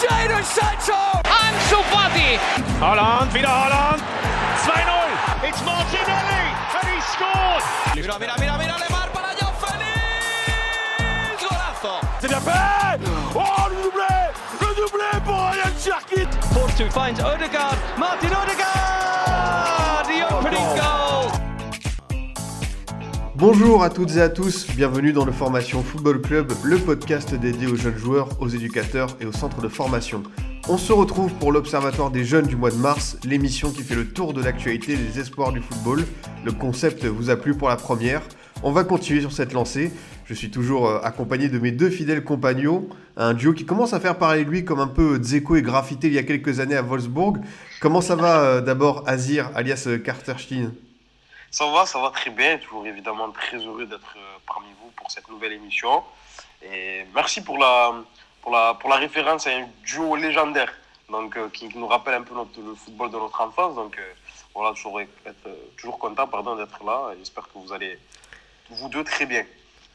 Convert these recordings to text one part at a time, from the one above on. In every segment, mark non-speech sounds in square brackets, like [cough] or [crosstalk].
Jadon Sancho! Ansu Fati! Holland, wieder Holland! 2-0! It's Martinelli! And he scored! Mira, mira, mira, mira, Lemar para Joao Félix! Golazo! C'est bien fait! Oh, le doublé! Le doublé pour Ryan Cherkit! Force 2 finds Odegaard. Martin Odegaard! Bonjour à toutes et à tous, bienvenue dans le Formation Football Club, le podcast dédié aux jeunes joueurs, aux éducateurs et aux centres de formation. On se retrouve pour l'Observatoire des jeunes du mois de mars, l'émission qui fait le tour de l'actualité des espoirs du football. Le concept vous a plu pour la première. On va continuer sur cette lancée. Je suis toujours euh, accompagné de mes deux fidèles compagnons, un duo qui commence à faire parler lui comme un peu Dzeko et Graffité il y a quelques années à Wolfsburg. Comment ça va euh, d'abord Azir, alias euh, Carterstein Ça va, ça va très bien. Toujours évidemment très heureux d'être euh, parmi vous pour cette nouvelle émission. Et merci pour la, pour la, pour la référence à un duo légendaire donc, euh, qui, nous rappelle un peu notre, le football de notre enfance. Donc euh, voilà, toujours, être, euh, toujours content pardon, d'être là. J'espère que vous allez, vous deux, très bien.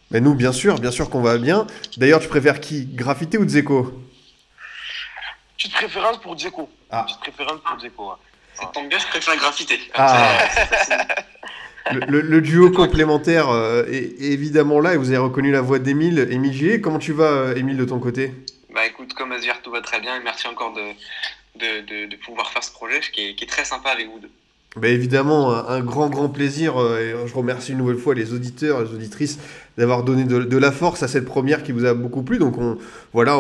Mais nous, bien sûr, bien sûr qu'on va bien. D'ailleurs, tu préfères qui Graffité ou Dzeko? Petite préférence pour Dzeko. Ah. Petite préférence pour Dzeko. ouais. Ça tombe bien, je préfère graffiter. Ah. [laughs] le, le- le duo complémentaire euh, est, évidemment là et vous avez reconnu la voix d'Émile, Émile Gillet. Comment tu vas, euh, Émile, de ton côté? Bah écoute, comme Azir, tout va très bien et merci encore de, de, de, de pouvoir faire ce projet qui est, qui est très sympa avec vous deux. Bah, Évidemment, un, un grand, grand plaisir. euh, et je remercie une nouvelle fois les auditeurs, les auditrices d'avoir donné de, la force à cette première qui vous a beaucoup plu. Donc on, voilà,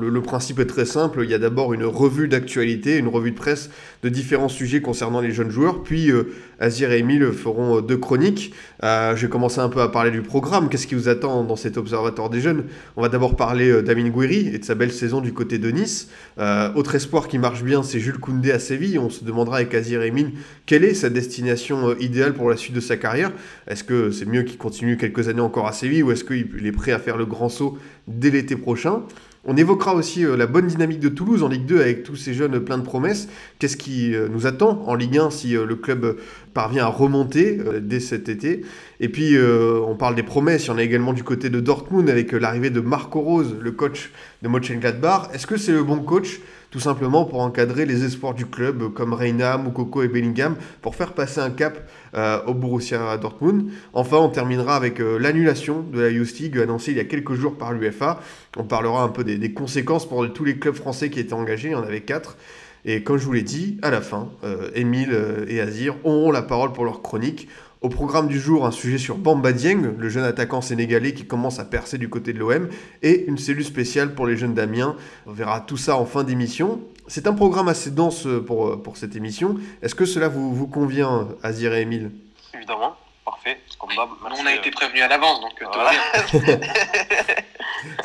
le, principe est très simple. Il y a d'abord une revue d'actualité, une revue de presse de différents sujets concernant les jeunes joueurs. Puis euh, Azir et Émile feront euh, deux chroniques. Euh, je vais commencer un peu à parler du programme. Qu'est-ce qui vous attend dans cet observatoire des jeunes? On va d'abord parler euh, d'Amin Gouiri et de sa belle saison du côté de Nice. Euh, autre espoir qui marche bien, c'est Jules Koundé à Séville. On se demandera avec Azir et Émile quelle est sa destination idéale pour la suite de sa carrière? Est-ce que c'est mieux qu'il continue quelques années encore à Séville ou est-ce qu'il est prêt à faire le grand saut dès l'été prochain on évoquera aussi euh, la bonne dynamique de Toulouse en Ligue 2 avec tous ces jeunes pleins de promesses. Qu'est-ce qui euh, nous attend en Ligue 1 si euh, le club parvient à remonter dès cet été? Et puis on parle des promesses. Il y en a également du côté de Dortmund avec l'arrivée de Marco Rose, le coach de Mönchengladbach. Est-ce que c'est le bon coach tout simplement pour encadrer les espoirs du club comme Reina, Moukoko et Bellingham pour faire passer un cap euh, au Borussia Dortmund. Enfin, on terminera avec euh, l'annulation de la Youth League annoncée il y a quelques jours par l'UFA. On parlera un peu des, des conséquences pour tous les clubs français qui étaient engagés, il y en avait quatre. Et comme je vous l'ai dit, à la fin, euh, Émile euh, et Azir auront la parole pour leur chronique. Au programme du jour, un sujet sur Bamba Dieng, le jeune attaquant sénégalais qui commence à percer du côté de l'OM, et une cellule spéciale pour les jeunes d'Amiens. On verra tout ça en fin d'émission. C'est un programme assez dense pour, pour cette émission. Est-ce que cela vous, vous convient, Azir et Émile? Évidemment, parfait. Comme on a euh, été prévenus à l'avance, donc euh, tout voilà. va bien.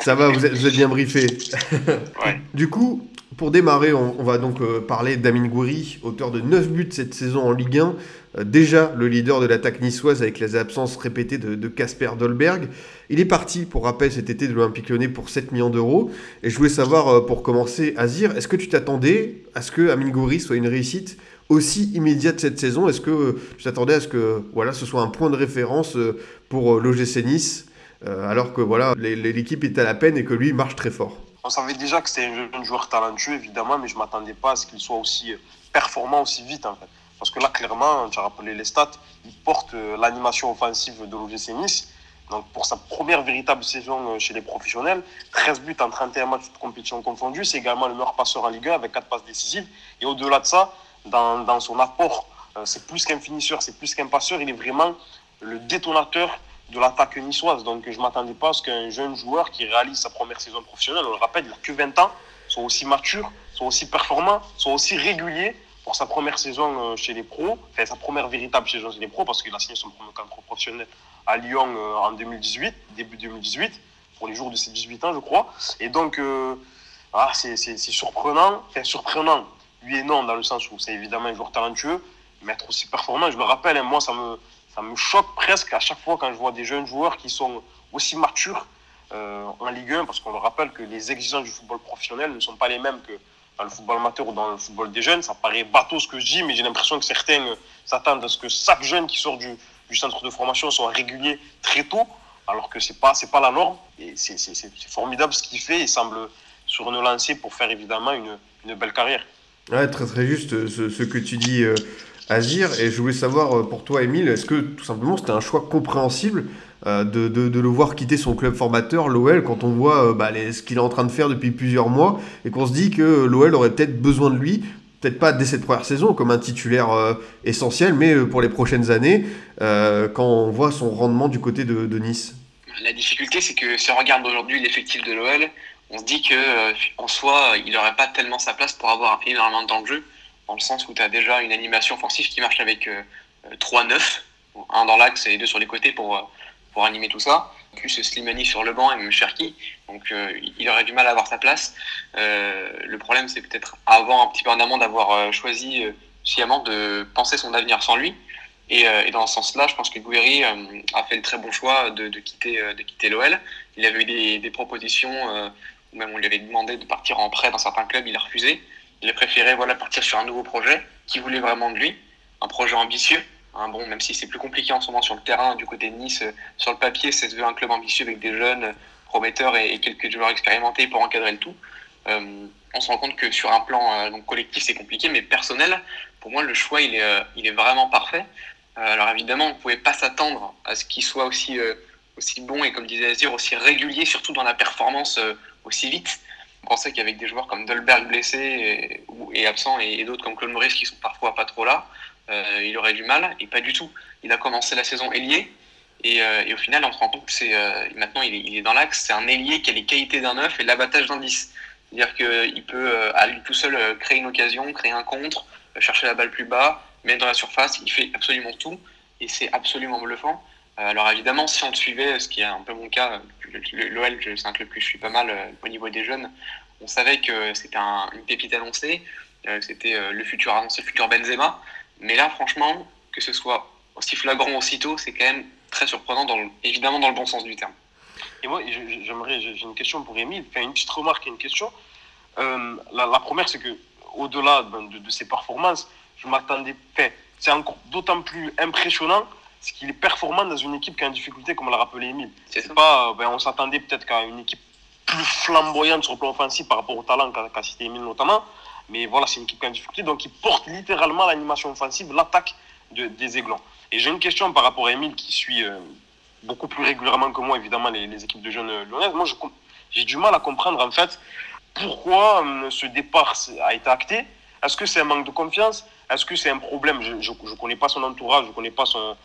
[laughs] Ça va, vous êtes, vous êtes bien briefé. [laughs] Ouais. Du coup, pour démarrer, on, on va donc euh, parler d'Amin Gouiri, auteur de 9 buts cette saison en Ligue 1. Déjà le leader de l'attaque niçoise avec les absences répétées de Casper Dolberg. Il est parti, pour rappel, cet été de l'Olympique Lyonnais pour 7 millions d'euros. Et je voulais savoir, euh, pour commencer, Azir, est-ce que tu t'attendais à ce que Amin Gouiri soit une réussite aussi immédiate cette saison? Est-ce que euh, tu t'attendais à ce que voilà, ce soit un point de référence euh, pour l'OGC Nice alors que voilà, l'équipe est à la peine et que lui marche très fort? On savait déjà que c'était un jeune joueur talentueux, évidemment, mais je ne m'attendais pas à ce qu'il soit aussi performant aussi vite, en fait. Parce que là, clairement, tu as rappelé les stats, il porte euh, l'animation offensive de l'OGC Nice. Donc, pour sa première véritable saison euh, chez les professionnels, 13 buts en 31 matchs de compétition confondus, c'est également le meilleur passeur en Ligue 1 avec 4 passes décisives. Et au-delà de ça, dans, dans son apport, euh, c'est plus qu'un finisseur, c'est plus qu'un passeur, il est vraiment le détonateur de l'attaque niçoise. Donc je ne m'attendais pas à ce qu'un jeune joueur qui réalise sa première saison professionnelle, on le rappelle, il n'a que 20 ans, soit aussi mature, soit aussi performant, soit aussi régulier pour sa première saison euh, chez les pros, enfin sa première véritable saison chez les pros, parce qu'il a signé son premier contrat professionnel à Lyon euh, en 2018, début 2018, pour les jours de ses 18 ans, je crois. Et donc, euh, ah, c'est surprenant, enfin surprenant, lui et non, dans le sens où c'est évidemment un joueur talentueux, mais être aussi performant, je me rappelle, hein, moi, ça me, ça me choque presque à chaque fois quand je vois des jeunes joueurs qui sont aussi matures en Ligue 1, parce qu'on le rappelle que les exigences du football professionnel ne sont pas les mêmes que dans le football amateur ou dans le football des jeunes. Ça paraît bateau ce que je dis, mais j'ai l'impression que certains euh, s'attendent à ce que chaque jeune qui sort du, du centre de formation soit régulier très tôt, alors que ce n'est pas, pas la norme. Et c'est, formidable ce qu'il fait. Il semble sur une pour faire évidemment une, une belle carrière. Ouais, très très juste ce, ce que tu dis, euh, Agir. Et je voulais savoir euh, pour toi, Émile, est-ce que tout simplement c'était un choix compréhensible euh, de, le voir quitter son club formateur, l'OL, quand on voit bah, les, ce qu'il est en train de faire depuis plusieurs mois et qu'on se dit que l'OL aurait peut-être besoin de lui peut-être pas dès cette première saison comme un titulaire euh, essentiel, mais euh, pour les prochaines années, euh, quand on voit son rendement du côté de, Nice. La difficulté, c'est que si on regarde aujourd'hui l'effectif de l'OL, on se dit que en soi, il n'aurait pas tellement sa place pour avoir énormément jeu, dans le sens où tu as déjà une animation offensive qui marche avec 3-9, un dans l'axe et deux sur les côtés pour, pour animer tout ça plus Slimani sur le banc et même Cherki. Donc euh, il aurait du mal à avoir sa place. Euh, le problème, c'est peut-être avant, un petit peu en amont, d'avoir euh, choisi sciemment de penser son avenir sans lui. Et, dans ce sens-là, je pense que Gouiri a fait le très bon choix de, quitter, l'OL. Il avait eu des, propositions, même on lui avait demandé de partir en prêt dans certains clubs, il a refusé. Il a préféré voilà, partir sur un nouveau projet qui voulait vraiment de lui, un projet ambitieux. Hein, bon, même si c'est plus compliqué en ce moment sur le terrain, du côté de Nice, euh, sur le papier, c'est un club ambitieux avec des jeunes euh, prometteurs et, quelques joueurs expérimentés pour encadrer le tout. Euh, on se rend compte que sur un plan collectif, c'est compliqué, mais personnel, pour moi, le choix, il est, vraiment parfait. alors évidemment, on ne pouvait pas s'attendre à ce qu'il soit aussi, aussi bon et, comme disait Azir, aussi régulier, surtout dans la performance aussi vite. On pensait qu'avec des joueurs comme Dolberg blessé et, et absent et, et d'autres comme Claude Maurice qui sont parfois pas trop là, euh, il aurait du mal, et pas du tout. Il a commencé la saison ailier, et, euh, au final, on se rend compte que c'est euh, maintenant il est, dans l'axe, c'est un ailier qui a les qualités d'un neuf et l'abattage d'un 10. C'est-à-dire qu'il peut à lui tout seul créer une occasion, créer un contre, chercher la balle plus bas, mettre dans la surface, il fait absolument tout, et c'est absolument bluffant. Alors évidemment, si on le suivait, ce qui est un peu mon cas, l'OL, c'est un club que je suis pas mal au niveau des jeunes, on savait que c'était un, une pépite annoncée, c'était le futur annoncé, le futur Benzema. Mais là, franchement, que ce soit aussi flagrant aussitôt, c'est quand même très surprenant, dans le, évidemment dans le bon sens du terme. Et moi, j'aimerais, j'ai une question pour Émile, enfin, une petite remarque et une question. Euh, la, la, première, c'est que au-delà de, de, ses performances, je m'attendais. C'est encore d'autant plus impressionnant ce qu'il est performant dans une équipe qui est en difficulté, comme l'a rappelé Émile. C'est pas, ben, on s'attendait peut-être qu'à une équipe plus flamboyante sur le plan offensif par rapport au talent qu'a qu cité Émile notamment. Mais voilà, c'est une équipe qui est en difficulté, donc il porte littéralement l'animation offensive, l'attaque de, des Aiglons. Et j'ai une question par rapport à Emile qui suit euh, beaucoup plus régulièrement que moi, évidemment, les, équipes de jeunes lyonnaises. Moi, j'ai du mal à comprendre, en fait, pourquoi euh, ce départ a été acté. Est-ce que c'est un manque de confiance? Est-ce que c'est un problème? Je ne connais pas son entourage, je ne connais pas son,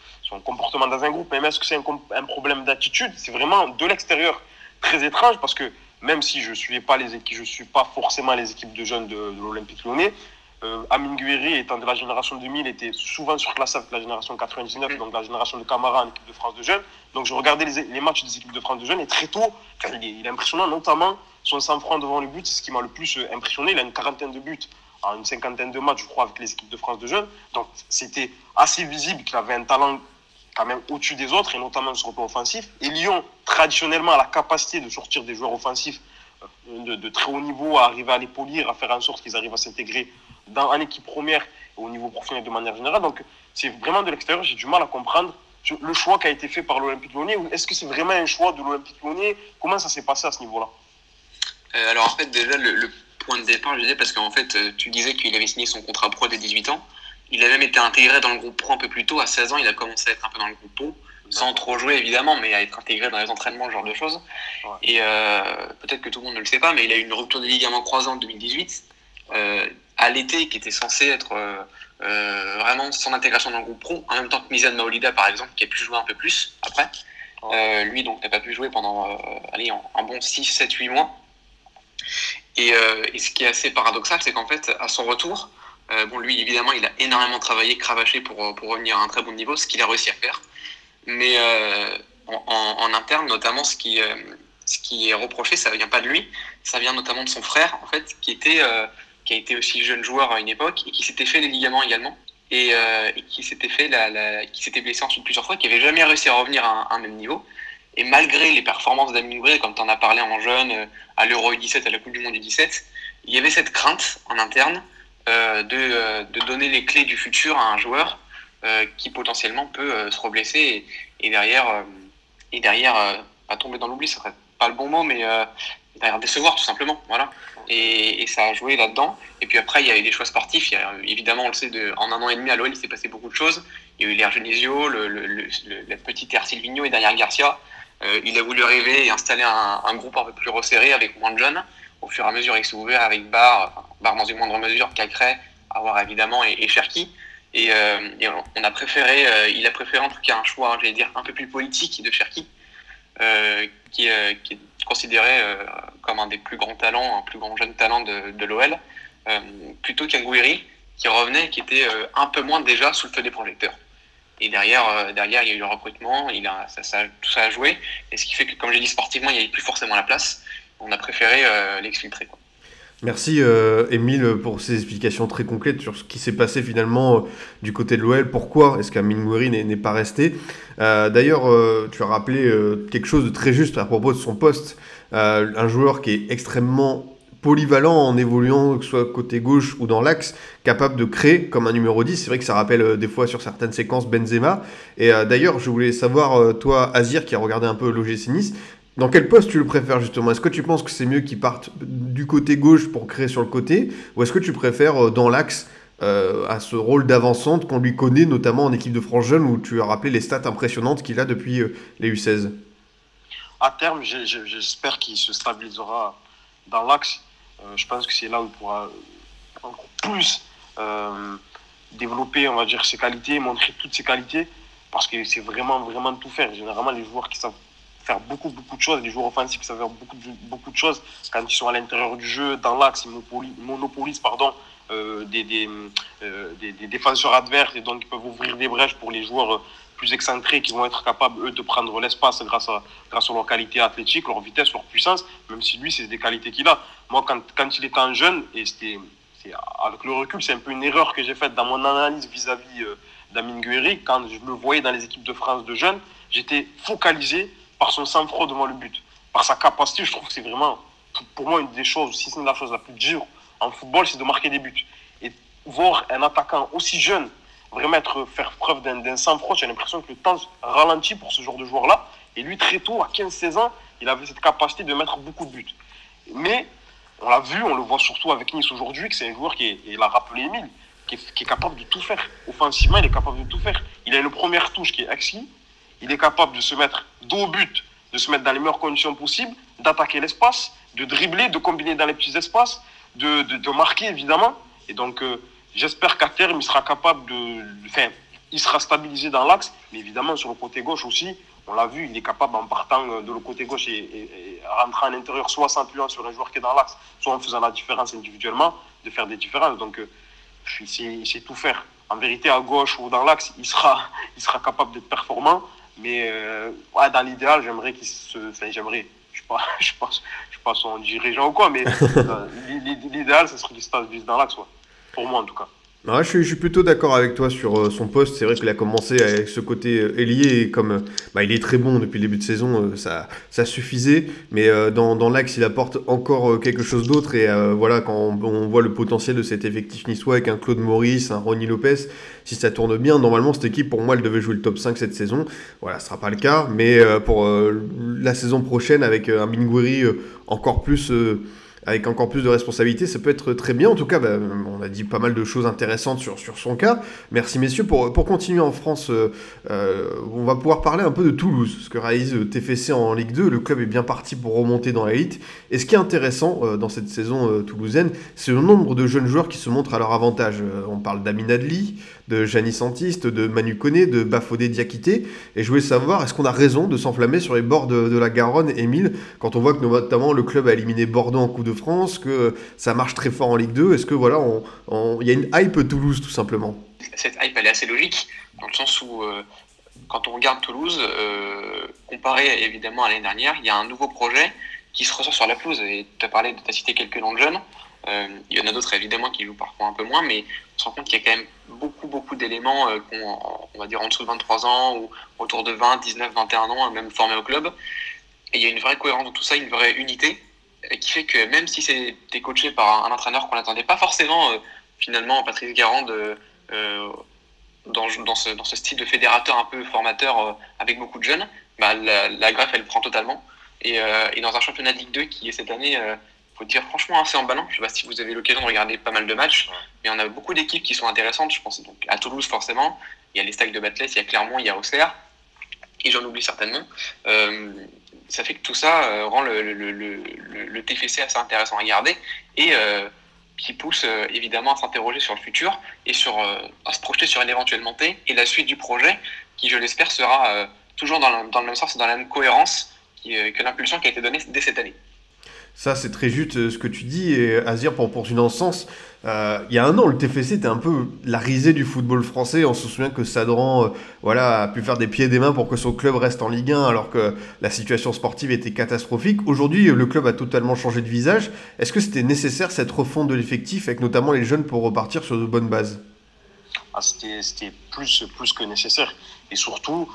comportement dans un groupe, mais est-ce que c'est un, problème d'attitude? C'est vraiment de l'extérieur très étrange parce que même si je ne suivais pas les équipes, je suis pas forcément les équipes de jeunes de, de l'Olympique lyonnais. Euh, Amin Guiri, étant de la génération 2000, était souvent surclassé avec la génération 99, donc la génération de Camara en équipe de France de jeunes. Donc je regardais les, les, matchs des équipes de France de jeunes et très tôt, il est, il est impressionnant, notamment son sang-froid devant le but, c'est ce qui m'a le plus euh, impressionné. Il a une quarantaine de buts en une cinquantaine de matchs, je crois, avec les équipes de France de jeunes. Donc c'était assez visible qu'il avait un talent quand même au-dessus des autres, et notamment sur le plan offensif. Et Lyon, traditionnellement, a la capacité de sortir des joueurs offensifs euh, de, très haut niveau, à arriver à les polir, à faire en sorte qu'ils arrivent à s'intégrer dans en équipe première et au niveau professionnel de manière générale. Donc, c'est vraiment de l'extérieur, j'ai du mal à comprendre le choix qui a été fait par l'Olympique Lyonnais. Est-ce que c'est vraiment un choix de l'Olympique Lyonnais? Comment ça s'est passé à ce niveau-là? Euh, Alors, en fait, déjà, le, le, point de départ, je disais, parce qu'en fait, euh, tu disais qu'il avait signé son contrat pro dès 18 ans. Il a même été intégré dans le groupe pro un peu plus tôt. À 16 ans, il a commencé à être un peu dans le groupe pro, sans trop jouer évidemment, mais à être intégré dans les entraînements, ce genre de choses. Ouais. Et euh, peut-être que tout le monde ne le sait pas, mais il a eu une rupture des ligaments croisés en 2018. Euh, à l'été, qui était censé être euh, vraiment son intégration dans le groupe pro, en même temps que Mizan Maolida par exemple, qui a pu jouer un peu plus après. Lui donc n'a pas pu jouer pendant allez, un, bon 6, 7, 8 mois. Et, et, ce qui est assez paradoxal, c'est qu'en fait, à son retour, euh, bon, lui, évidemment, il a énormément travaillé, cravaché pour, pour revenir à un très bon niveau, ce qu'il a réussi à faire. Mais euh, en, interne, notamment, ce qui, euh, est reproché, ça vient pas de lui, ça vient notamment de son frère, en fait, qui était, qui a été aussi jeune joueur à une époque et qui s'était fait les ligaments également. Et, qui s'était fait la, qui s'était blessé ensuite plusieurs fois, qui avait jamais réussi à revenir à un, même niveau. Et malgré les performances d'Amin Gouiri, comme tu en as parlé en jeune, à l'Euro U17, à la Coupe du Monde U17, il y avait cette crainte en interne euh, de, euh, de, donner les clés du futur à un joueur euh, qui potentiellement peut se reblesser et, et derrière, et derrière tomber dans l'oubli, ce serait pas le bon mot, mais derrière décevoir tout simplement. Voilà. Et, ça a joué là-dedans. Et puis après, il y a eu des choix sportifs. Évidemment, on le sait, de, en un an et demi à l'OL, il s'est passé beaucoup de choses. Il y a eu l'air Genesio, le, le, le, le petit air Silvino et derrière Garcia. Euh, il a voulu rêver et installer un, groupe un peu plus resserré avec moins de jeunes. Au fur et à mesure, il s'est ouvert avec Bar, Dans une moindre mesure, Cacré, Avoir évidemment et, et Cherki. Et, euh, on a préféré, euh, il a préféré en tout cas un choix, j'allais dire, un peu plus politique de Cherki, euh, qui, qui, est considéré comme un des plus grands talents, un plus grand jeune talent de, l'OL, plutôt qu'un Gouiri qui revenait, qui était un peu moins déjà sous le feu des projecteurs. Et derrière, derrière, il y a eu le recrutement, il a, ça, ça, tout ça a joué. Et ce qui fait que, comme j'ai dit, sportivement, il n'y avait plus forcément la place. On a préféré l'exfiltrer. Quoi. Merci euh, Émile pour ces explications très complètes sur ce qui s'est passé finalement euh, du côté de l'OL. Pourquoi est-ce qu'Amin Gouiri n'est pas resté? Euh, D'ailleurs, euh, tu as rappelé euh, quelque chose de très juste à propos de son poste. Un joueur qui est extrêmement polyvalent en évoluant, que ce soit côté gauche ou dans l'axe, capable de créer comme un numéro 10. C'est vrai que ça rappelle des fois sur certaines séquences Benzema. Et euh, d'ailleurs, je voulais savoir, euh, toi, Azir, qui a regardé un peu l'OGC Nice, dans quel poste tu le préfères justement? Est-ce que tu penses que c'est mieux qu'il parte du côté gauche pour créer sur le côté Ou est-ce que tu préfères dans l'axe euh, à ce rôle d'avancante qu'on lui connaît notamment en équipe de France jeune où tu as rappelé les stats impressionnantes qu'il a depuis euh, les U16 À terme, j'espère qu'il se stabilisera dans l'axe. Euh, je pense que c'est là où il pourra encore plus euh, développer, on va dire, ses qualités, montrer toutes ses qualités, parce que c'est vraiment, vraiment tout faire. Généralement, les joueurs qui savent faire beaucoup, beaucoup de choses. Les joueurs offensifs savent faire beaucoup de, beaucoup de choses quand ils sont à l'intérieur du jeu, dans l'axe, ils monopolisent, pardon, euh, des, euh, des, des, défenseurs adverses et donc ils peuvent ouvrir des brèches pour les joueurs plus excentrés qui vont être capables, eux, de prendre l'espace grâce à, grâce à leur qualité athlétique, leur vitesse, leur puissance, même si lui, c'est des qualités qu'il a. Moi, quand, quand il était en jeune, et c'était avec le recul, c'est un peu une erreur que j'ai faite dans mon analyse vis-à-vis -vis, euh, d'Amin Guéry, quand je le voyais dans les équipes de France de jeunes, j'étais focalisé par son sang-froid devant le but, par sa capacité. Je trouve que c'est vraiment, pour moi, une des choses, si ce n'est la chose la plus dure en football, c'est de marquer des buts. Et voir un attaquant aussi jeune vraiment être, faire preuve d'un sang-froid, j'ai l'impression que le temps ralentit pour ce genre de joueur-là. Et lui, très tôt, à 15-16 ans, il avait cette capacité de mettre beaucoup de buts. Mais on l'a vu, on le voit surtout avec Nice aujourd'hui, que c'est un joueur qui est, et l'a rappelé Emile, qui est, qui est, capable de tout faire. Offensivement, il est capable de tout faire. Il a une première touche qui est exquis. Il est capable de se mettre dos but, de se mettre dans les meilleures conditions possibles, d'attaquer l'espace, de dribbler, de combiner dans les petits espaces, de, de, marquer évidemment. Et donc, euh, j'espère qu'à terme, il sera capable de. Enfin, il sera stabilisé dans l'axe, mais évidemment sur le côté gauche aussi, on l'a vu, il est capable en partant de le côté gauche et, et, et rentrant à l'intérieur, soit en s'appuyant sur un joueur qui est dans l'axe, soit en faisant la différence individuellement, de faire des différences. Donc, euh, il sait tout faire. En vérité, à gauche ou dans l'axe, il sera, [laughs] il sera capable d'être performant. Mais euh, ouais, dans l'idéal, j'aimerais qu'il se. Enfin, j'aimerais. Je ne suis pas, [laughs] je pas son dirigeant ou quoi, mais [laughs] l'idéal, ce serait qu'il se passe dans l'axe, ouais. pour moi en tout cas. Ouais, je, suis, plutôt d'accord avec toi sur euh, son poste. C'est vrai qu'il a commencé avec ce côté euh, ailier et comme euh, bah, il est très bon depuis le début de saison, ça, ça suffisait. Mais dans, dans l'axe, il apporte encore quelque chose d'autre. Et voilà, quand on, voit le potentiel de cet effectif niçois avec un Claude Maurice, un Ronny Lopez, si ça tourne bien, normalement cette équipe, pour moi, elle devait jouer le top 5 cette saison. Voilà, ce sera pas le cas. Mais pour la saison prochaine, avec un Mingueri encore plus avec encore plus de responsabilités, ça peut être très bien. En tout cas, bah, on a dit pas mal de choses intéressantes sur, sur son cas. Merci messieurs. Pour, pour continuer en France, euh, euh, on va pouvoir parler un peu de Toulouse, ce que réalise TFC en Ligue 2. Le club est bien parti pour remonter dans l'élite. Et ce qui est intéressant euh, dans cette saison euh, toulousaine, c'est le nombre de jeunes joueurs qui se montrent à leur avantage. Euh, on parle d'Amin Adli, de Janis Santiste, de Manu Koné, de Bafodé Diakité. Et je voulais savoir, est-ce qu'on a raison de s'enflammer sur les bords de, de la Garonne, Émile, quand on voit que notamment le club a éliminé Bordeaux en Coupe de France, que ça marche très fort en Ligue 2 Est-ce que voilà, il y a une hype Toulouse tout simplement? Cette hype, elle est assez logique, dans le sens où euh, quand on regarde Toulouse, euh, comparé évidemment à l'année dernière, il y a un nouveau projet qui se ressort sur la pelouse. Et tu as parlé, tu as cité quelques noms de jeunes. Euh, il y en a d'autres évidemment qui jouent parfois un peu moins, mais on se rend compte qu'il y a quand même beaucoup, beaucoup d'éléments, euh, on va dire en dessous de 23 ans ou autour de 20, 19, 21 ans, même formés au club. Et il y a une vraie cohérence dans tout ça, une vraie unité, qui fait que même si c'était coaché par un, entraîneur qu'on n'attendait pas forcément, euh, finalement, Patrice Garand, de, euh, dans, dans, ce, dans ce style de fédérateur un peu formateur euh, avec beaucoup de jeunes, bah, la, la greffe, elle prend totalement. Et, et, dans un championnat de Ligue 2 qui est cette année, faut dire franchement assez emballant. Je ne sais pas si vous avez l'occasion de regarder pas mal de matchs, mais on a beaucoup d'équipes qui sont intéressantes. Je pense donc à Toulouse forcément, il y a les Stacks de Batles, il y a Clermont, il y a Auxerre, et j'en oublie certainement. Euh, ça fait que tout ça euh, rend le, le, le, le, TFC assez intéressant à garder et euh, qui pousse euh, évidemment à s'interroger sur le futur et sur, à se projeter sur une éventuelle montée et la suite du projet qui, je l'espère, sera toujours dans, la, dans, le même sens et dans la même cohérence qui, que l'impulsion qui a été donnée dès cette année. Ça, c'est très juste euh, ce que tu dis. Et Azir, pour poursuivre dans ce sens, euh, il y a un an, le TFC était un peu la risée du football français. On se souvient que Sadran euh, voilà, a pu faire des pieds et des mains pour que son club reste en Ligue 1 alors que la situation sportive était catastrophique. Aujourd'hui, le club a totalement changé de visage. Est-ce que c'était nécessaire cette refonte de l'effectif avec notamment les jeunes pour repartir sur de bonnes bases? Ah, C'était plus, plus que nécessaire. Et surtout,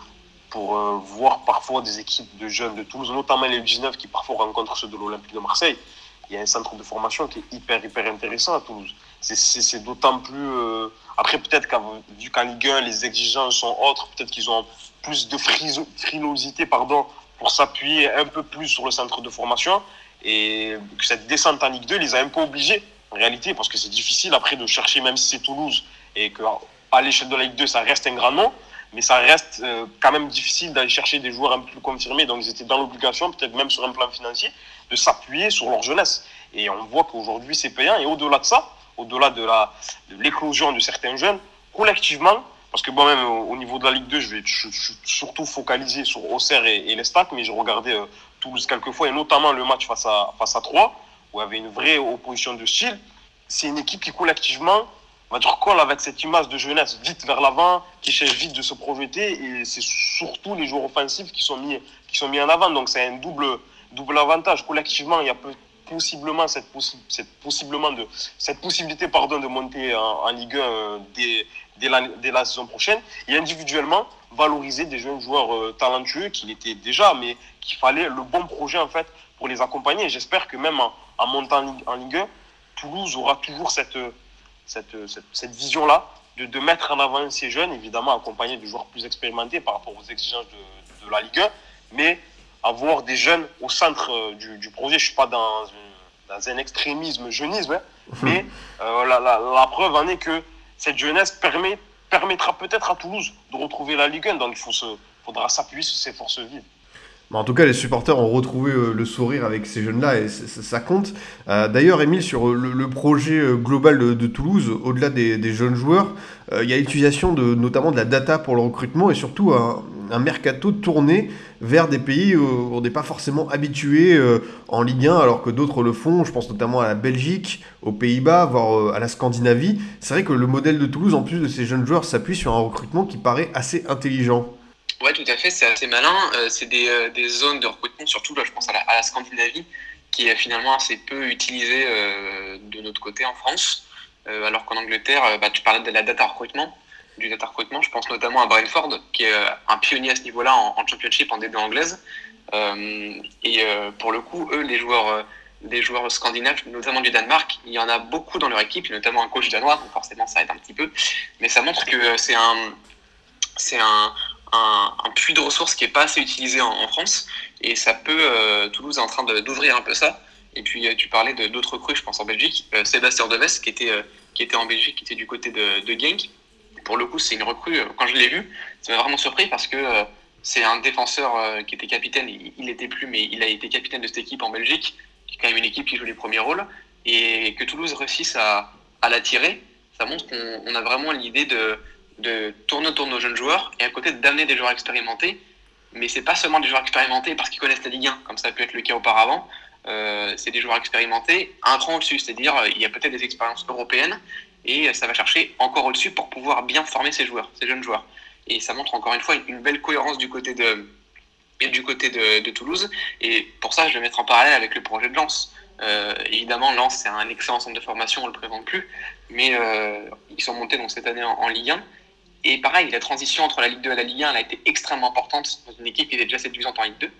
pour euh, voir parfois des équipes de jeunes de Toulouse, notamment les 19 qui parfois rencontrent ceux de l'Olympique de Marseille. Il y a un centre de formation qui est hyper, hyper intéressant à Toulouse. C'est d'autant plus. Euh... Après, peut-être qu'en vu qu'en Ligue 1, les exigences sont autres, peut-être qu'ils ont plus de frilosité pardon, pour s'appuyer un peu plus sur le centre de formation. Et que cette descente en Ligue 2 les a un peu obligés, en réalité, parce que c'est difficile après de chercher, même si c'est Toulouse, et qu'à l'échelle de la Ligue 2, ça reste un grand nom mais ça reste euh, quand même difficile d'aller chercher des joueurs un peu plus confirmés. Donc ils étaient dans l'obligation, peut-être même sur un plan financier, de s'appuyer sur leur jeunesse. Et on voit qu'aujourd'hui c'est payant. Et au-delà de ça, au-delà de, la, l'éclosion de certains jeunes, collectivement, parce que moi-même au niveau de la Ligue 2, je vais suis surtout focalisé sur Auxerre et, et les stats, mais j'ai regardé euh, Toulouse quelques fois, et notamment le match face à, face à 3, où il y avait une vraie opposition de style. C'est une équipe qui collectivement on va dire, colle avec cette image de jeunesse vite vers l'avant, qui cherche vite de se projeter. Et c'est surtout les joueurs offensifs qui sont mis, qui sont mis en avant. Donc c'est un double, double avantage. Collectivement, il y a possiblement cette, possi cette, possiblement de, cette possibilité pardon, de monter en, Ligue 1 euh, dès, dès, la, dès, la, saison prochaine. Et individuellement, valoriser des jeunes joueurs euh, talentueux qui l'étaient déjà, mais qu'il fallait le bon projet en fait pour les accompagner. J'espère que même en, montant en Ligue 1, Toulouse aura toujours cette cette, cette, cette vision-là, de, de, mettre en avant ces jeunes, évidemment accompagnés de joueurs plus expérimentés par rapport aux exigences de, de la Ligue 1, mais avoir des jeunes au centre euh, du, du projet. Je ne suis pas dans, une, dans, un extrémisme jeunisme, hein, [laughs] mais euh, la, la, la, preuve en est que cette jeunesse permet, permettra peut-être à Toulouse de retrouver la Ligue 1, donc il faut se, faudra s'appuyer sur ces forces vives. En tout cas, les supporters ont retrouvé euh, le sourire avec ces jeunes-là et ça, compte. Euh, D'ailleurs, Émile, sur le, le, projet euh, global de, Toulouse, au-delà des, jeunes joueurs, euh, il y a l'utilisation de, notamment de la data pour le recrutement et surtout un, mercato tourné vers des pays où on n'est pas forcément habitué euh, en Ligue 1 alors que d'autres le font. Je pense notamment à la Belgique, aux Pays-Bas, voire à la Scandinavie. C'est vrai que le modèle de Toulouse, en plus de ces jeunes joueurs, s'appuie sur un recrutement qui paraît assez intelligent. Ouais, tout à fait, c'est assez malin. Euh, c'est des, euh, des, zones de recrutement, surtout là, je pense à la, à la Scandinavie, qui est finalement assez peu utilisée euh, de notre côté en France. Euh, alors qu'en Angleterre, bah, tu parlais de la data recrutement, du data recrutement. Je pense notamment à Brentford, qui est un pionnier à ce niveau-là en, en, championship en D2 anglaise. et pour le coup, eux, les joueurs des joueurs scandinaves, notamment du Danemark. Il y en a beaucoup dans leur équipe, notamment un coach danois, donc forcément ça aide un petit peu. Mais ça montre que c'est un, c'est un, un, puits de ressources qui n'est pas assez utilisé en, en, France. Et ça peut, euh, Toulouse est en train d'ouvrir un peu ça. Et puis euh, tu parlais d'autres crues, je pense en Belgique. Euh, Sébastien Deves, qui était, qui était en Belgique, qui était du côté de, de Genk. Pour le coup, c'est une recrue, quand je l'ai vu, ça m'a vraiment surpris parce que c'est un défenseur qui était capitaine, il n'était plus, mais il a été capitaine de cette équipe en Belgique, qui est quand même une équipe qui joue les premiers rôles. Et que Toulouse réussisse à, à l'attirer, ça montre qu'on a vraiment l'idée de de tourner autour de nos jeunes joueurs et à côté d'amener des joueurs expérimentés. Mais c'est pas seulement des joueurs expérimentés parce qu'ils connaissent la Ligue 1, comme ça a pu être le cas auparavant. Euh, c'est des joueurs expérimentés un cran au-dessus, c'est-à-dire il y a peut-être des expériences européennes et ça va chercher encore au-dessus pour pouvoir bien former ces joueurs, ces jeunes joueurs. Et ça montre encore une fois une belle cohérence du côté de, du côté de, Toulouse. Et pour ça, je vais mettre en parallèle avec le projet de Lens. Euh, évidemment, Lens, c'est un excellent centre de formation, on ne le présente plus, mais euh, ils sont montés donc cette année en, en Ligue 1 et pareil, la transition entre la Ligue 2 et la Ligue 1 elle a été extrêmement importante dans une équipe qui était déjà séduisante en Ligue 2.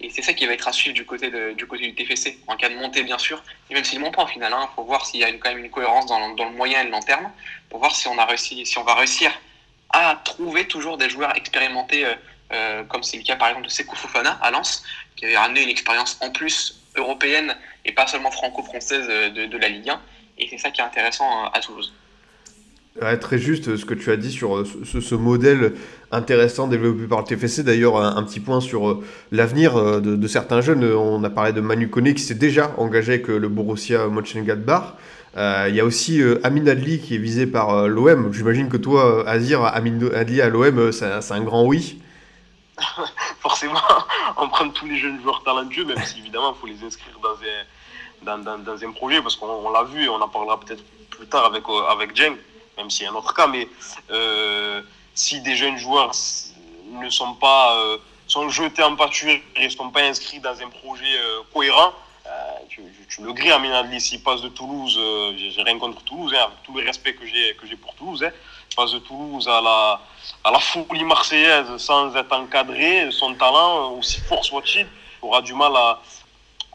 Et c'est ça qui va être à suivre du côté, du TFC, en cas de montée bien sûr. Et même s'il monte pas au final, il hein, faut voir s'il y a quand même une cohérence dans, le moyen et le long terme, pour voir si on, a réussi, si on va réussir à trouver toujours des joueurs expérimentés euh, comme c'est le cas par exemple de Sekou Fofana à Lens, qui avait ramené une expérience en plus européenne et pas seulement franco-française de, de, la Ligue 1. Et c'est ça qui est intéressant à Toulouse. Très juste ce que tu as dit sur ce, ce, modèle intéressant développé par le TFC. D'ailleurs, un, petit point sur l'avenir de, de, certains jeunes. On a parlé de Manu Koné qui s'est déjà engagé avec le Borussia Mönchengladbach. Euh, il y a aussi euh, Amin Adli qui est visé par euh, l'OM. J'imagine que toi, Azir, Amin Adli à l'OM, c'est un grand oui. [laughs] Forcément, [laughs] on prend tous les jeunes joueurs talentueux, même si évidemment il faut les inscrire dans un, dans, dans, un projet, parce qu'on l'a vu et on en parlera peut-être plus tard avec, avec Jeng, même s'il y a un autre cas. Mais si des jeunes joueurs ne sont pas sont jetés en pâture et ne sont pas inscrits dans un projet cohérent, tu, tu, le grilles, Amin Adli, s'il passe de Toulouse, euh, j'ai rien contre Toulouse, hein, avec tout le respect que j'ai que j'ai pour Toulouse, hein, il passe de Toulouse à la, à la folie marseillaise sans être encadré, son talent, aussi fort soit-il, aura du mal à,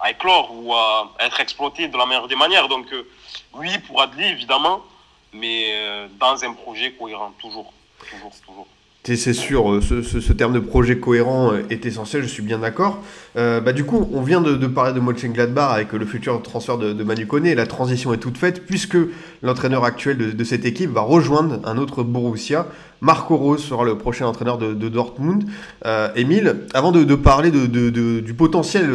à, éclore ou à être exploité de la meilleure des manières. Donc euh, oui, pour Adli, évidemment, mais euh, dans un projet cohérent, toujours, toujours, toujours. C'est sûr, euh, ce, terme de projet cohérent euh, est essentiel, je suis bien d'accord. Euh, bah, du coup, on vient de, parler de Mönchengladbach avec le futur transfert de, Manu Koné, la transition est toute faite puisque l'entraîneur actuel de, cette équipe va rejoindre un autre Borussia. Marco Rose sera le prochain entraîneur de, Dortmund. Euh, Émile, avant de, parler du potentiel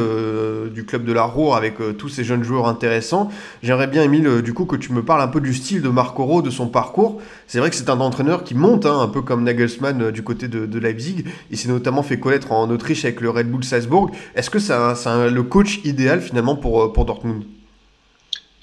du club de la Roure avec tous ces jeunes joueurs intéressants, j'aimerais bien, Émile, du coup, que tu me parles un peu du style de Marco Rose, de son parcours. C'est vrai que c'est un entraîneur qui monte, hein, un peu comme Nagelsmann du côté de, Leipzig. Il s'est notamment fait connaître en Autriche avec le Red Bull Salzburg. Est-ce que c'est le coach idéal finalement pour, pour Dortmund?